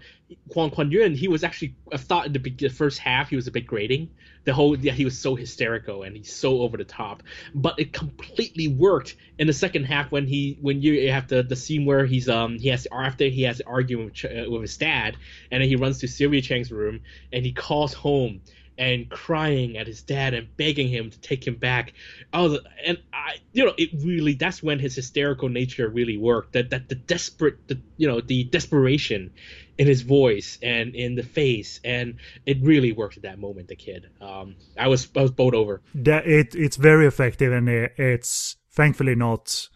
Quan Quan Yun, he was actually I thought in the, the first half he was a bit grating. The whole yeah, he was so hysterical and he's so over the top, but it completely worked in the second half when he when you have the the scene where he's um he has after he has an argument with, uh, with his dad and then he runs to Sylvia Chang's room and he calls home and crying at his dad and begging him to take him back. Oh, and I, you know, it really that's when his hysterical nature really worked. That that the desperate, the you know, the desperation in his voice and in the face, and it really worked at that moment. The kid, um, I was I was bowled over. That it it's very effective, and it, it's thankfully not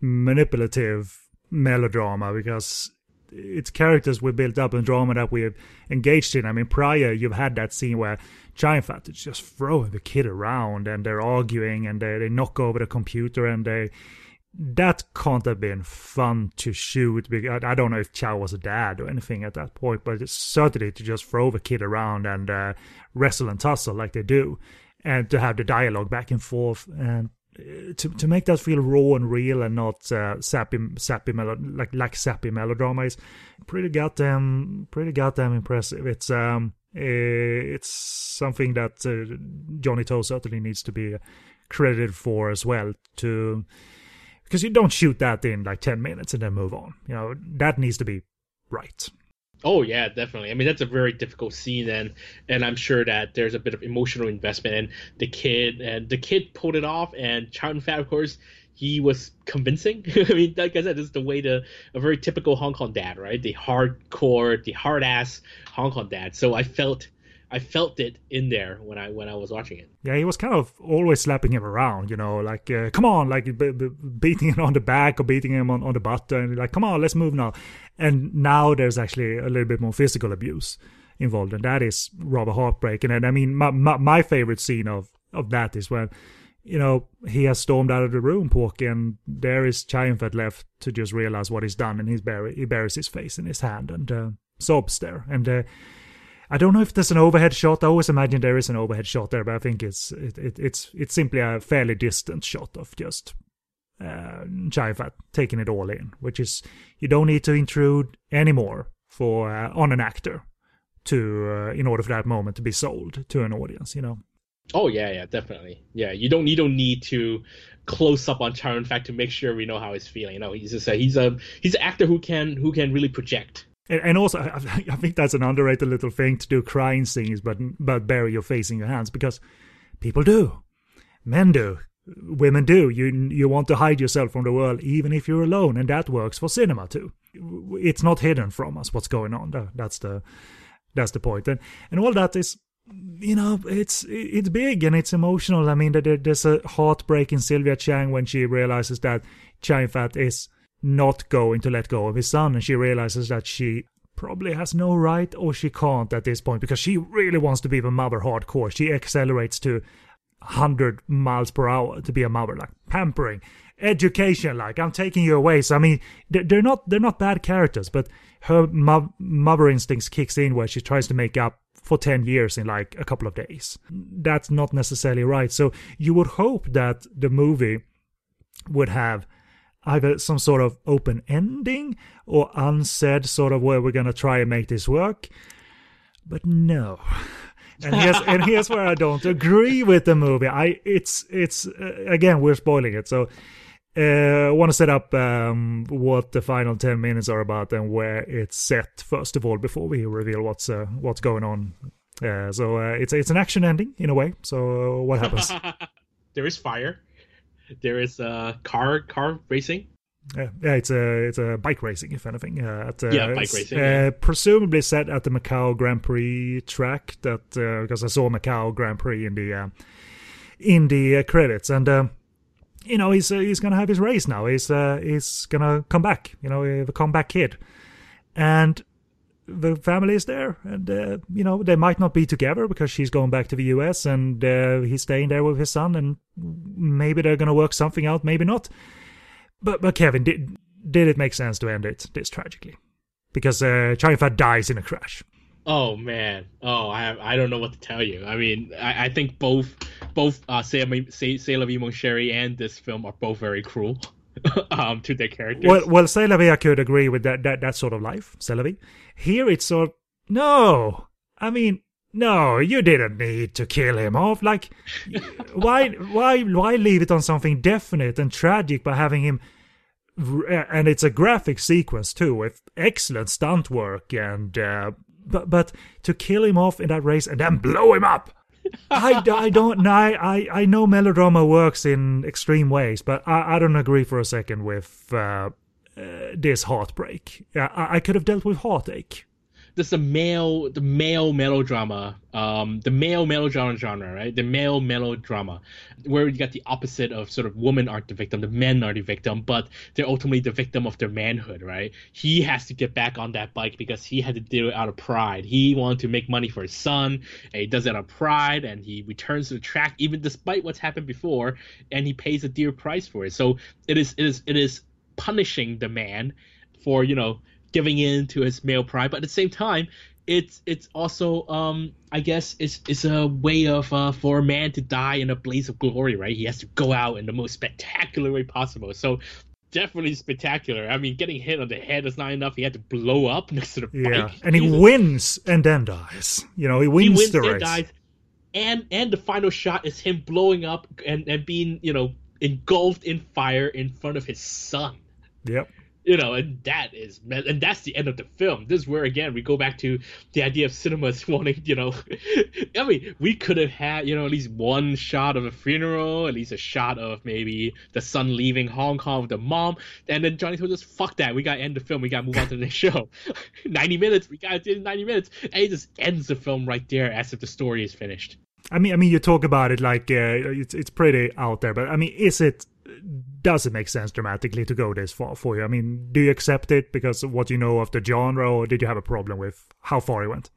manipulative melodrama because it's characters we built up and drama that we've engaged in. I mean, prior you've had that scene where Chow Fat is just throwing the kid around and they're arguing and they, they knock over the computer and they that can't have been fun to shoot. Because I don't know if Chow was a dad or anything at that point, but it's certainly to just throw the kid around and uh, wrestle and tussle like they do, and to have the dialogue back and forth and to to make that feel raw and real and not uh, sappy sappy melo- like like sappy melodrama is pretty goddamn pretty goddamn impressive. It's um it's something that uh, Johnny To certainly needs to be credited for as well to because you don't shoot that in like 10 minutes and then move on. You know, that needs to be right. Oh yeah, definitely. I mean, that's a very difficult scene, and and I'm sure that there's a bit of emotional investment. And the kid and the kid pulled it off, and Chow Fat, of course, he was convincing. I mean, like I said, this is the way the a very typical Hong Kong dad, right? The hardcore, the hard ass Hong Kong dad. So I felt I felt it in there when I when I was watching it. Yeah, he was kind of always slapping him around, you know, like uh, come on, like b- b- beating him on the back or beating him on, on the butt, and like come on, let's move now. And now there's actually a little bit more physical abuse involved, and that is rather heartbreaking. And I mean, my my, my favorite scene of of that is when you know, he has stormed out of the room, Porky, and there is Chow left to just realize what he's done, and he's he buries his face in his hand and uh, sobs there. And uh, I don't know if there's an overhead shot. I always imagine there is an overhead shot there, but I think it's it, it, it's it's simply a fairly distant shot of just uh, taking it all in, which is you don't need to intrude anymore for uh, on an actor to uh, in order for that moment to be sold to an audience. You know. Oh yeah, yeah, definitely. Yeah, you don't you don't need to close up on Chow Yun Fat to make sure we know how he's feeling. Know, he's just a, he's a he's an actor who can who can really project. And, also, I, I think that's an underrated little thing to do crying scenes, but but bury your face in your hands because people do, men do, women do. You you want to hide yourself from the world even if you're alone, and that works for cinema too. It's not hidden from us what's going on. That's the that's the point, and and all that is you know, it's it's big and it's emotional. I mean, there's a heartbreak in Sylvia Chang when she realizes that Yun Fat is not going to let go of his son, and she realizes that she probably has no right or she can't at this point because she really wants to be the mother hardcore. She accelerates to 100 miles per hour to be a mother, like pampering, education, like I'm taking you away. So I mean, they're not they're not bad characters, but her mo- mother instincts kicks in where she tries to make up for 10 years in like a couple of days. That's not necessarily right. So you would hope that the movie would have either some sort of open ending or unsaid sort of where we're going to try and make this work. But no. And here's and here's where I don't agree with the movie. I it's it's uh, again we're spoiling it. So uh, want to set up um, what the final 10 minutes are about and where it's set first of all before we reveal what's uh, what's going on uh, so uh, it's it's an action ending in a way so uh, what happens there is fire there is uh, car car racing yeah, yeah, it's a it's a bike racing, if anything. Uh, at, uh, yeah, bike racing. Uh, yeah. Presumably set at the Macau Grand Prix track. That because I saw Macau Grand Prix in the in the credits, and um, you know he's uh, he's gonna have his race now. He's uh, he's gonna come back. You know the comeback kid, and the family is there, and uh, you know they might not be together because she's going back to the U.S. and uh, he's staying there with his son, and maybe they're gonna work something out, maybe not. But but Kevin, did did it make sense to end it this tragically? Because uh, Chow dies in a crash. Oh man, oh I I don't know what to tell you. I mean, I, I think both both uh, la vie mon chéri and this film are both very cruel um, to their characters. Well, well, la I could agree with that that that sort of life. Vie. Here it's sort of, no. I mean, no, you didn't need to kill him off. Like, why why why leave it on something definite and tragic by having him? And it's a graphic sequence too, with excellent stunt work and. Uh, but but to kill him off in that race and then blow him up. I, I don't I, I I know melodrama works in extreme ways, but I, I don't agree for a second with uh, uh, this heartbreak. I, I could have dealt with heartache this the male the male melodrama um the male melodrama genre right? The male melodrama where you got the opposite of sort of women aren't the victim the men are the victim but they're ultimately the victim of their manhood right? He has to get back on that bike because he had to do it out of pride. He wanted to make money for his son and he does it out of pride and he returns to the track even despite what's happened before and he pays a dear price for it. So it is it is it is punishing the man for you know giving in to his male pride, but at the same time, it's it's also um I guess it's it's a way of uh, for a man to die in a blaze of glory, right? He has to go out in the most spectacular way possible. So definitely spectacular. I mean, getting hit on the head is not enough. He had to blow up next to the yeah, and he wins and then dies. You know, he wins, he wins the race. Dies. And and the final shot is him blowing up and and being you know engulfed in fire in front of his son. Yep you know, and that is, and that's the end of the film. This is where again we go back to the idea of cinemas wanting, you know, I mean, we could have had, you know, at least one shot of a funeral, at least a shot of maybe the son leaving Hong Kong with the mom, and then Johnny told us, "Fuck that, we gotta end the film, we gotta move on to the next show." ninety minutes, we gotta do it ninety minutes, and he just ends the film right there as if the story is finished. I mean, I mean, you talk about it like uh, it's it's pretty out there, but I mean, is it does it make sense dramatically to go this far for you? I mean, do you accept it because of what you know of the genre, or did you have a problem with how far it went?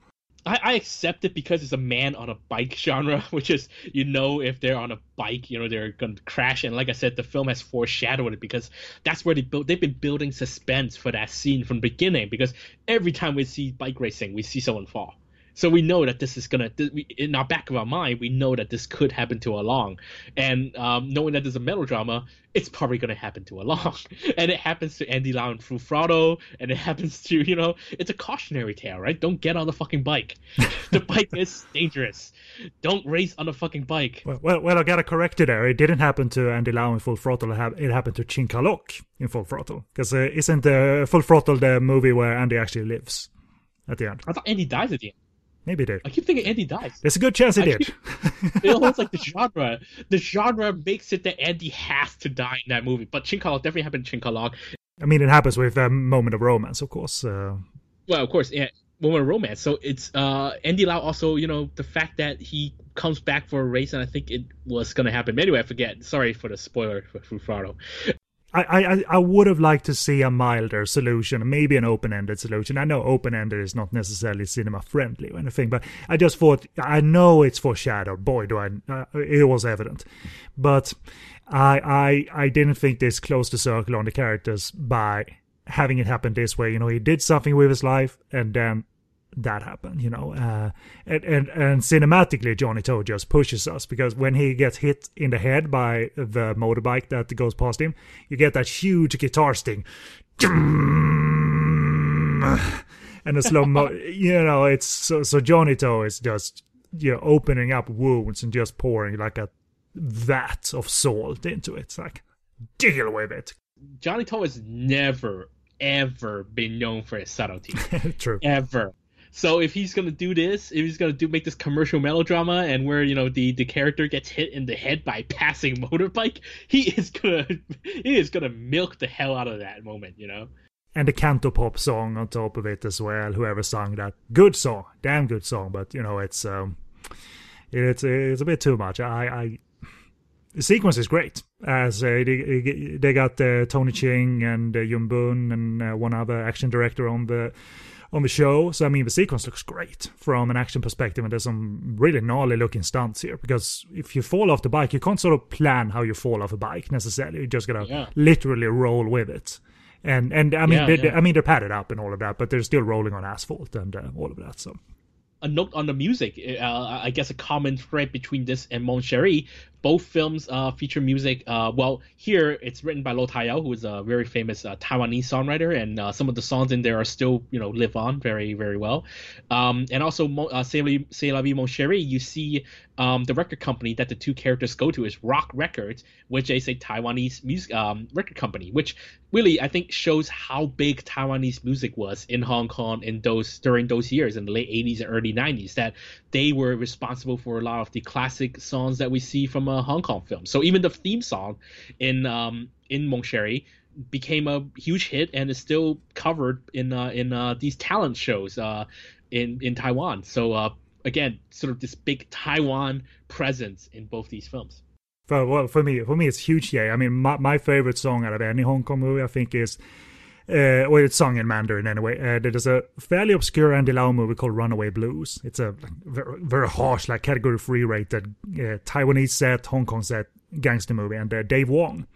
I, I accept it because it's a man on a bike genre, which is you know if they're on a bike, you know they're to crash. And like I said, the film has foreshadowed it because that's where they built. They've been building suspense for that scene from the beginning. Because every time we see bike racing, we see someone fall So we know that this is gonna in our back of our mind, we know that this could happen to Along, and um, knowing that there's a melodrama, it's probably gonna happen to Along, and it happens to Andy Lau and Full Throttle, and it happens to you know, it's a cautionary tale, right? Don't get on the fucking bike. the bike is dangerous. Don't race on a fucking bike. Well, well, well, I gotta correct you there. It didn't happen to Andy Lau in Full Throttle. It happened to Chin Ka-lok in Full Throttle, because uh, isn't uh, Full Throttle the movie where Andy actually lives at the end? I thought Andy dies at the end. Maybe he did. I keep thinking Andy dies. There's a good chance he I did. Keep, it almost like the genre. The genre makes it that Andy has to die in that movie. But Chin Ka-lok definitely happened to Chin Ka-lok. I mean, it happens with a moment of romance, of course. Uh... Well, of course, yeah, moment of romance. So it's uh, Andy Lau also, you know, the fact that he comes back for a race, and I think it was going to happen. Anyway, I forget. Sorry for the spoiler for Throttle. I, I, I would have liked to see a milder solution, maybe an open-ended solution. I know open-ended is not necessarily cinema-friendly or anything, but I just thought I know it's foreshadowed. Boy, do I! Uh, it was evident, but I I I didn't think this closed the circle on the characters by having it happen this way. You know, he did something with his life, and then that happen, you know. Uh, and, and and cinematically, Johnny To just pushes us because when he gets hit in the head by the motorbike that goes past him, you get that huge guitar sting, and a slow mo. you know, it's so so Johnny To is just you know opening up wounds and just pouring like a vat of salt into it. It's like deal with it. Johnny To has never ever been known for his subtlety. True. Ever. So if he's gonna do this, if he's gonna do make this commercial melodrama and where you know the the character gets hit in the head by passing motorbike, he is gonna he is gonna milk the hell out of that moment, you know. And the Cantopop song on top of it as well. Whoever sung that, good song, damn good song. But you know, it's um, it's it's a bit too much. I, I the sequence is great. As uh, they, they got uh, Tony Ching and uh, Yuen Bun and uh, one other action director on the on the show. So I mean, the sequence looks great from an action perspective, and there's some really gnarly looking stunts here. Because if you fall off the bike, you can't sort of plan how you fall off a bike necessarily. You just gotta yeah. literally roll with it. And and I mean, yeah, they, yeah. I mean, they're padded up and all of that, but they're still rolling on asphalt and uh, all of that. So a note on the music. Uh, I guess a common thread between this and Mon Chéri both films uh, feature music. Uh, well, here it's written by Lo Ta-yu, who is a very famous uh, Taiwanese songwriter, and uh, some of the songs in there are still, you know, live on very, very well. Um, and also, uh, la vie, mon chéri, you see um, the record company that the two characters go to is Rock Records, which is a Taiwanese music um, record company, which really I think shows how big Taiwanese music was in Hong Kong in those during those years in the late 80s and early 90s. That they were responsible for a lot of the classic songs that we see from a Hong Kong film. So even the theme song in um, in Mon Chéri became a huge hit and is still covered in uh, in uh, these talent shows uh, in in Taiwan. So uh, again, sort of this big Taiwan presence in both these films. For, well, for me, for me, it's huge. Yeah, I mean, my, my favorite song out of any Hong Kong movie, I think, is uh, well, it's sung in Mandarin anyway. Uh, there's a fairly obscure Andy Lau movie called Runaway Blues. It's a very, very harsh, like category three rated uh, Taiwanese set, Hong Kong set gangster movie, and uh, Dave Wong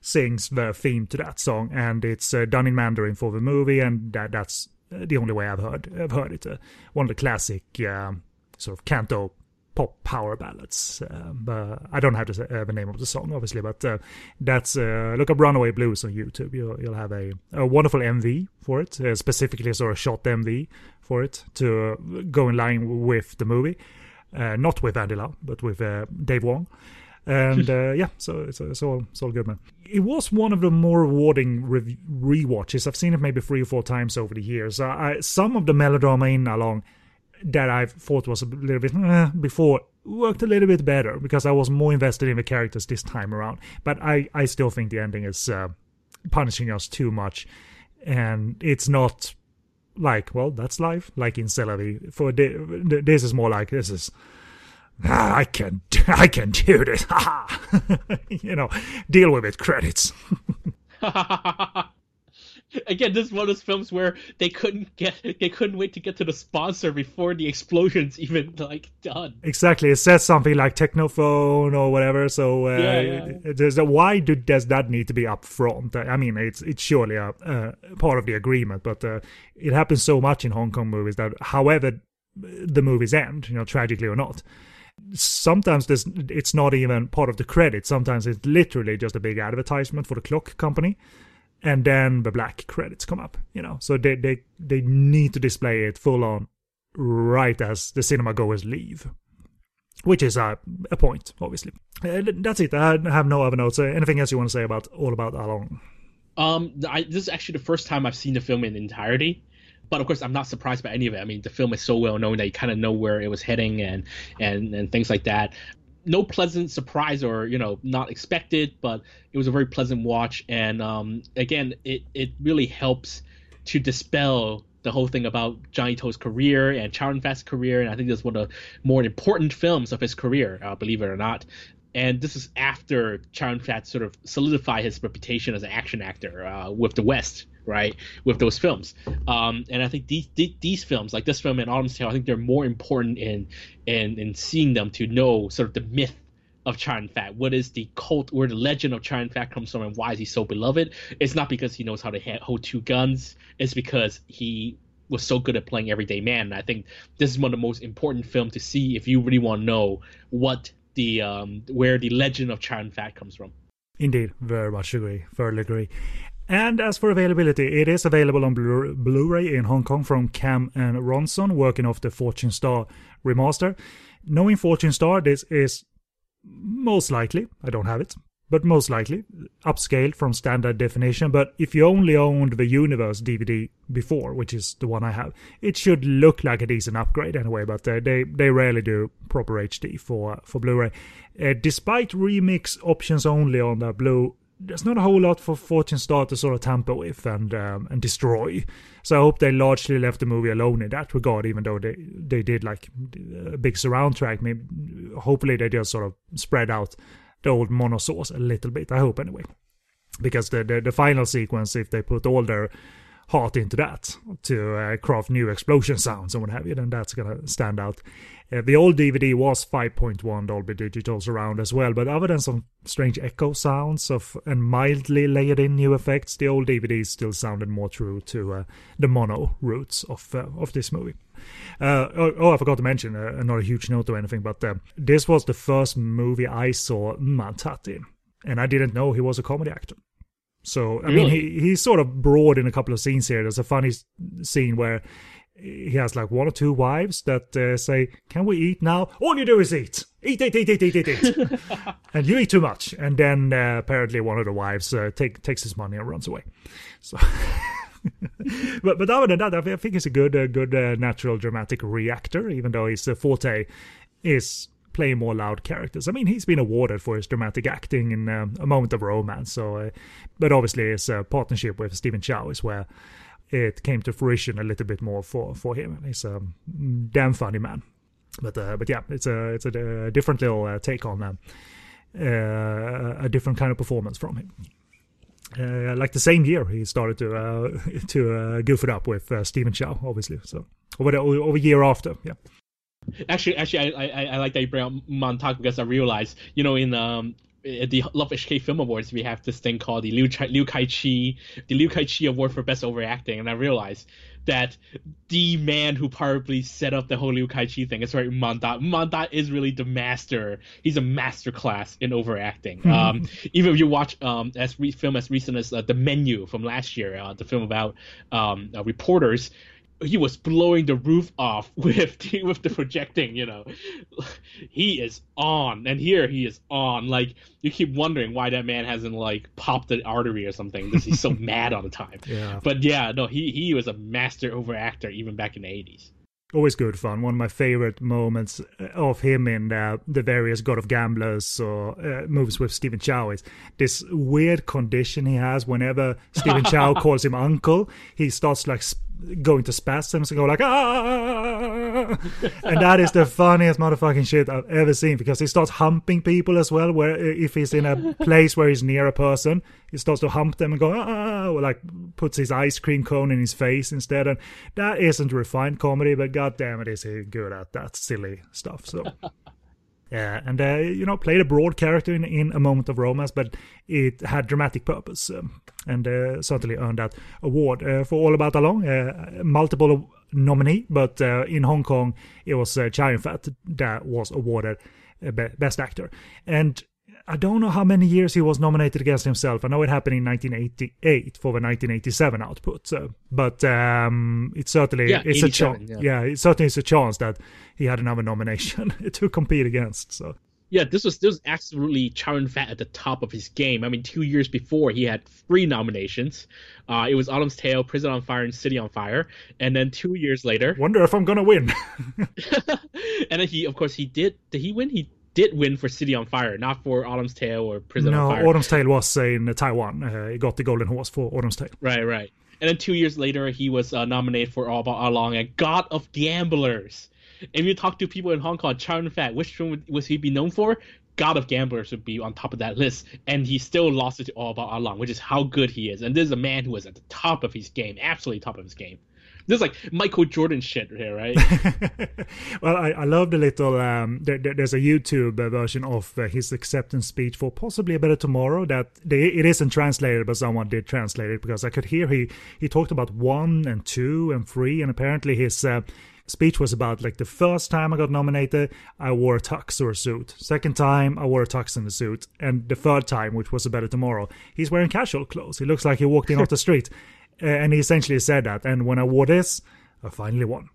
sings the theme to that song, and it's done in Mandarin for the movie, and that that's the only way I've heard I've heard it. One of the classic sort of canto pop power ballads. Uh, I don't have to say, uh, the name of the song, obviously, but uh, that's uh, look up "Runaway Blues" on YouTube. You'll, you'll have a, a, wonderful MV for it, uh, specifically sort of shot MV for it to uh, go in line with the movie, not with Andy Lau, but with Dave Wong. And yeah, so it's, it's all it's all good, man. It was one of the more rewarding re- rewatches. I've seen it maybe three or four times over the years. I, some of the melodrama in along that I thought was a little bit eh, before worked a little bit better because I was more invested in the characters this time around. But I, I still think the ending is uh, punishing us too much, and it's not like well that's life like in vie. For the, this is more like this is. Ah, I can I can do this. you know, deal with it. Credits. again, this is one of those films where they couldn't get they couldn't wait to get to the sponsor before the explosion's even like done. Exactly, it says something like Technophone or whatever. So uh, yeah, yeah. there's a, why do, does that need to be up front? I mean, it's it's surely a, part of the agreement, but uh, it happens so much in Hong Kong movies that however the movies end, you know, tragically or not. Sometimes this it's not even part of the credit. Sometimes it's literally just a big advertisement for the clock company, and then the black credits come up. You know, so they they they need to display it full on right as the cinema goers leave which is a, a point, obviously. Uh, that's it. I have no other notes. Uh, anything else you want to say about all about Along? Um, I, this is actually the first time I've seen the film in entirety. But of course, I'm not surprised by any of it. I mean, the film is so well known that you kind of know where it was heading and and and things like that. No pleasant surprise or you know not expected, but it was a very pleasant watch. And um, again, it it really helps to dispel the whole thing about Johnny To's career and Chow Fat's career, and I think this is one of the more important films of his career, uh, believe it or not. And this is after Chow Fat sort of solidified his reputation as an action actor uh, with the West, right? With those films, um, and I think these, these films, like this film and Autumn's Tale, I think they're more important in in in seeing them to know sort of the myth of Chow Fat. What is the cult, where the legend of Chow Fat comes from, and why is he so beloved? It's not because he knows how to hold two guns. It's because he was so good at playing everyday man. And I think this is one of the most important films to see if you really want to know what the um, where the legend of Chow Fat comes from. Indeed, very much agree. Fairly agree. And as for availability, it is available on Blu- Blu-ray in Hong Kong from Kam & Ronson, working off the Fortune Star remaster. Knowing Fortune Star, this is most likely, I don't have it, but most likely upscaled from standard definition. But if you only owned the Universe DVD before, which is the one I have, it should look like a decent upgrade anyway. But they they, they rarely do proper HD for for Blu-ray. Uh, despite remix options only on the Blue, there's not a whole lot for Fortune Star to sort of tamper with and um, and destroy. So I hope they largely left the movie alone in that regard, even though they they did like a big surround track. Maybe hopefully they just sort of spread out the old mono source a little bit. I hope anyway, because the the, the final sequence, if they put all their heart into that to uh, craft new explosion sounds and what have you, then that's gonna stand out. Uh, the old DVD was 5.1 Dolby Digital surround as well, but other than some strange echo sounds of and mildly layered in new effects, the old DVD still sounded more true to uh, the mono roots of uh, of this movie. Uh, oh, oh, I forgot to mention, uh, not a huge note or anything, but this was the first movie I saw Man Tat in, and I didn't know he was a comedy actor. So I really? mean, he he's sort of broad in a couple of scenes here. There's a funny scene where he has like one or two wives that uh, say, "Can we eat now?" All you do is eat, eat, eat, eat, eat, eat, eat, and you eat too much. And then uh, apparently one of the wives uh, take, takes his money and runs away. So. but but other than that, I think he's a good, a good uh, natural dramatic reactor. Even though his uh, forte is playing more loud characters. I mean, he's been awarded for his dramatic acting in um, A Moment of Romance. So, uh, but obviously his uh, partnership with Stephen Chow is where it came to fruition a little bit more for for him. He's a damn funny man. But uh, but yeah, it's a it's a, a different little uh, take on uh, a different kind of performance from him. Uh, like the same year, he started to uh, to uh, goof it up with uh, Stephen Chow, obviously. So over the over a year after, yeah. Actually, actually, I, I, I like that you bring up Man Tat because I realized, you know, in um at the Love HK Film Awards, we have this thing called the Liu, Chai, Liu Kai Chi, the Liu Kai Chi Award for Best Overacting, and I realized that the man who probably set up the whole Liu Kai Chi thing is right, Man Tat. Mandat is really the master. He's a master class in overacting. Mm-hmm. Um, even if you watch um, as re- film as recent as uh, the Menu from last year, uh, the film about um, uh, reporters, he was blowing the roof off with the, with the projecting you know. He is on and here he is on. Like you keep wondering why that man hasn't like popped an artery or something. Because he's so mad all the time. Yeah. But yeah no he he was a master over actor even back in the 80s always good fun. One of my favorite moments of him in uh, the various God of Gamblers or uh, movies with Stephen Chow is this weird condition he has whenever Stephen Chow calls him uncle. He starts like sp- going to spasms and go like ah, and that is the funniest motherfucking shit I've ever seen because he starts humping people as well. Where if he's in a place where he's near a person, he starts to hump them and go ah, or like puts his ice cream cone in his face instead. And that isn't refined comedy, but god damn it, is he good at that silly stuff. So. Yeah, and uh, you know, played a broad character in, in a moment of romance, but it had dramatic purpose, um, and uh, certainly earned that award uh, for All About Along. Uh, multiple nominee, but uh, in Hong Kong it was uh, Chow Yun-fat that was awarded Best Actor. And I don't know how many years he was nominated against himself. I know it happened in 1988 for the 1987 output, uh, but um, it certainly yeah, it's a chance. Yeah. yeah, it certainly is a chance that he had another nomination to compete against. So yeah, this was this was absolutely Chow Yun-fat at the top of his game. I mean, two years before he had three nominations. Uh, it was Autumn's Tale, Prison on Fire, and City on Fire. And then two years later, wonder if I'm gonna win. and then he, of course, he did. Did he win? He did win for City on Fire, not for Autumn's Tale or Prison no, on Fire. Autumn's Tale was in Taiwan. Uh, he got the Golden Horse for Autumn's Tale. Right, right. And then two years later, he was uh, nominated for All About Our Long and God of Gamblers. If you talk to people in Hong Kong, Chow Yun-fat, which film would, would he be known for? God of Gamblers would be on top of that list, and he still lost it to All About Our Long, which is how good he is. And this is a man who is at the top of his game, absolutely top of his game. This is like Michael Jordan shit here, right? well, I, I love the little. Um, there, there's a YouTube version of uh, his acceptance speech for possibly a better tomorrow. That they, it isn't translated, but someone did translate it because I could hear he he talked about one and two and three, and apparently his. Uh, speech was about like the first time I got nominated, I wore a tux or a suit. Second time, I wore a tux and a suit. And the third time, which was a better tomorrow, he's wearing casual clothes. He looks like he walked in off the street. And he essentially said that. And when I wore this, I finally won.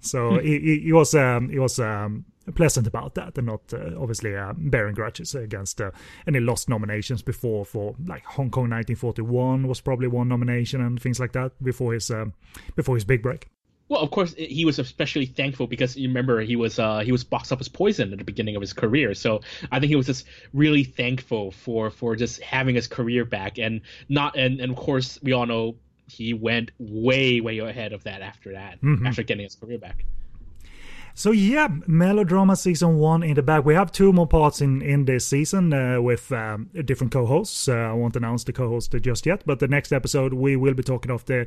So he, he, he, was um, he was um, pleasant about that, and not uh, obviously uh, bearing grudges against uh, any lost nominations before. For like Hong Kong 1941 was probably one nomination and things like that before his um, before his big break. Well, of course, he was especially thankful because you remember he was uh, he was box office poison at the beginning of his career. So I think he was just really thankful for for just having his career back, and not and, and of course we all know he went way way ahead of that after that mm-hmm. after getting his career back. So yeah, melodrama season one in the back. We have two more parts in in this season uh, with um, different co-hosts. Uh, I won't announce the co-host just yet, but the next episode we will be talking of the.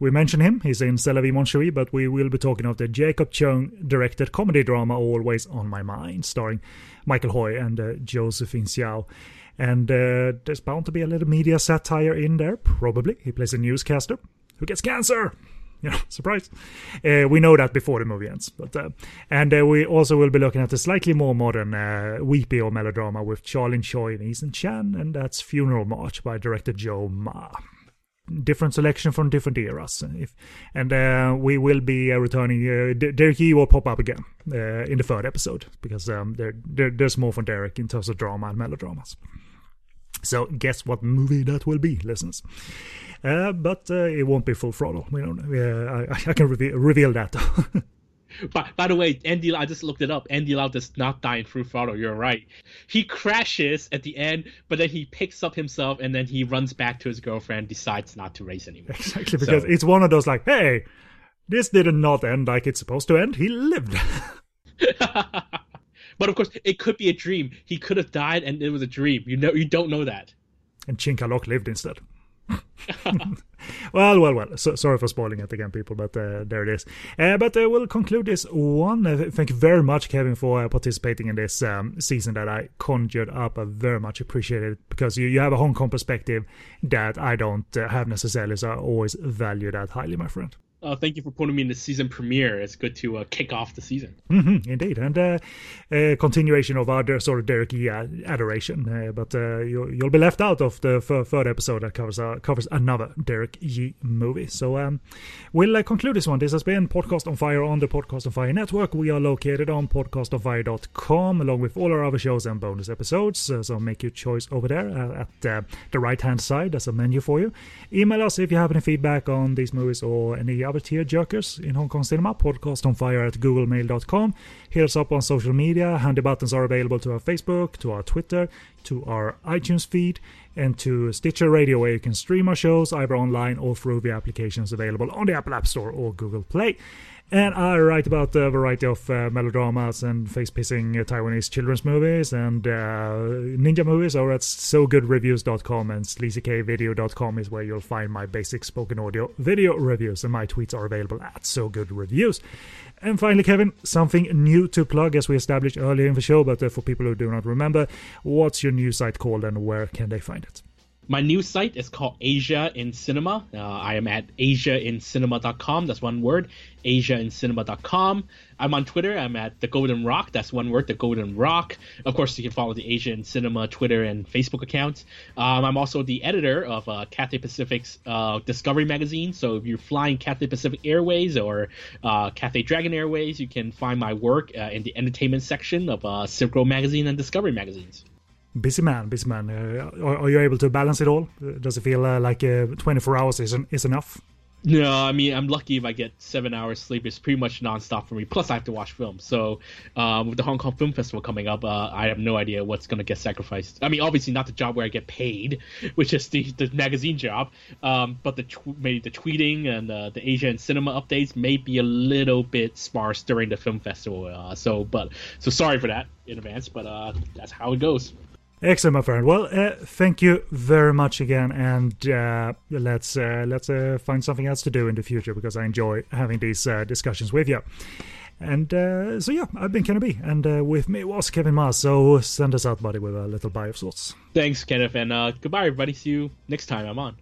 We mentioned him. He's in C'est la vie mon chéri, but we will be talking of the Jacob Cheung directed comedy drama Always on My Mind, starring Michael Hui and uh, Josephine Xiao. And uh, there's bound to be a little media satire in there, probably. He plays a newscaster who gets cancer you know, surprise. Uh, we know that before the movie ends. But uh, and uh, we also will be looking at a slightly more modern uh, weepy or melodrama with Charlene Choi and Eason Chan, and that's Funeral March by director Joe Ma. Different selection from different eras. If, and uh, we will be uh, returning. Uh, D- Derek Yee will pop up again in the third episode because um, there, there, there's more from Derek in terms of drama and melodramas. So guess what movie that will be, listeners. Uh, but uh, it won't be full throttle. We don't. Uh, I, I, can reveal, reveal that. by, by the way, Andy, I just looked it up. Andy Lau does not die in full throttle. You're right. He crashes at the end, but then he picks up himself and then he runs back to his girlfriend. Decides not to race anymore. Exactly because so. it's one of those like, hey, this did not end like it's supposed to end. He lived. but of course, it could be a dream. He could have died, and it was a dream. You know, you don't know that. And Chin Ka-lok lived instead. well, well, well. So, sorry for spoiling it again, people, but uh, there it is. Uh, but uh, we'll conclude this one. Uh, thank you very much, Kevin, for uh, participating in this um, season that I conjured up. I very much appreciate it because you, you have a Hong Kong perspective that I don't uh, have necessarily, so I always value that highly, my friend. Uh, thank you for putting me in the season premiere. It's good to uh, kick off the season. Mm-hmm, indeed, and uh, a continuation of our sort of Derek Yee adoration. Uh, but uh, you, will be left out of the third episode that covers uh, covers another Derek Yee movie. So um, we'll conclude this one. This has been Podcast on Fire on the Podcast on Fire network. We are located on podcastonfire.com along with all our other shows and bonus episodes. so make your choice over there at the right hand side. There's a menu for you. Email us if you have any feedback on these movies or any other tear jerkers in Hong Kong cinema. Podcast on fire at googlemail.com. Hit us up on social media. Handy buttons are available to our Facebook, to our Twitter, to our iTunes feed, and to Stitcher Radio, where you can stream our shows either online or through the applications available on the Apple App Store or Google Play. And I write about a variety of uh, melodramas and face-pissing uh, Taiwanese children's movies and uh, ninja movies over at sogoodreviews.com and sleazykvideo.com is where you'll find my basic spoken audio video reviews and my tweets are available at sogoodreviews. And finally, Kevin, something new to plug as we established earlier in the show, but uh, for people who do not remember, what's your new site called and where can they find it? My new site is called Asia in Cinema. Uh, I am at asiaincinema.com. That's one word, asiaincinema.com. I'm on Twitter. I'm at the Golden Rock. That's one word, the Golden Rock. Of course, you can follow the Asia in Cinema Twitter and Facebook accounts. Um, I'm also the editor of uh, Cathay Pacific's uh, Discovery magazine. So if you're flying Cathay Pacific Airways or uh, Cathay Dragon Airways, you can find my work uh, in the entertainment section of uh, Silk Road magazine and Discovery magazines busy man, busy man. Uh, are, are, you able to balance it all? Does it feel uh, like uh, 24 hours is, is enough? No, I mean I'm lucky if I get seven hours sleep. It's pretty much nonstop for me. Plus, I have to watch films. So, um, with the Hong Kong Film Festival coming up, uh, I have no idea what's gonna get sacrificed. I mean, obviously not the job where I get paid, which is the, the magazine job. Um, but the tw- maybe the tweeting and uh, the Asia in Cinema updates may be a little bit sparse during the film festival. Uh, so, but so sorry for that in advance. But uh, that's how it goes. Excellent, my friend. Well, uh, thank you very much again, and uh, let's uh, let's uh, find something else to do in the future because I enjoy having these uh, discussions with you. And uh, so yeah, I've been Kenneth, and with me was Kevin Ma. So send us out, buddy, with a little buy of sorts. Thanks, Kenneth, and goodbye, everybody. See you next time I'm on.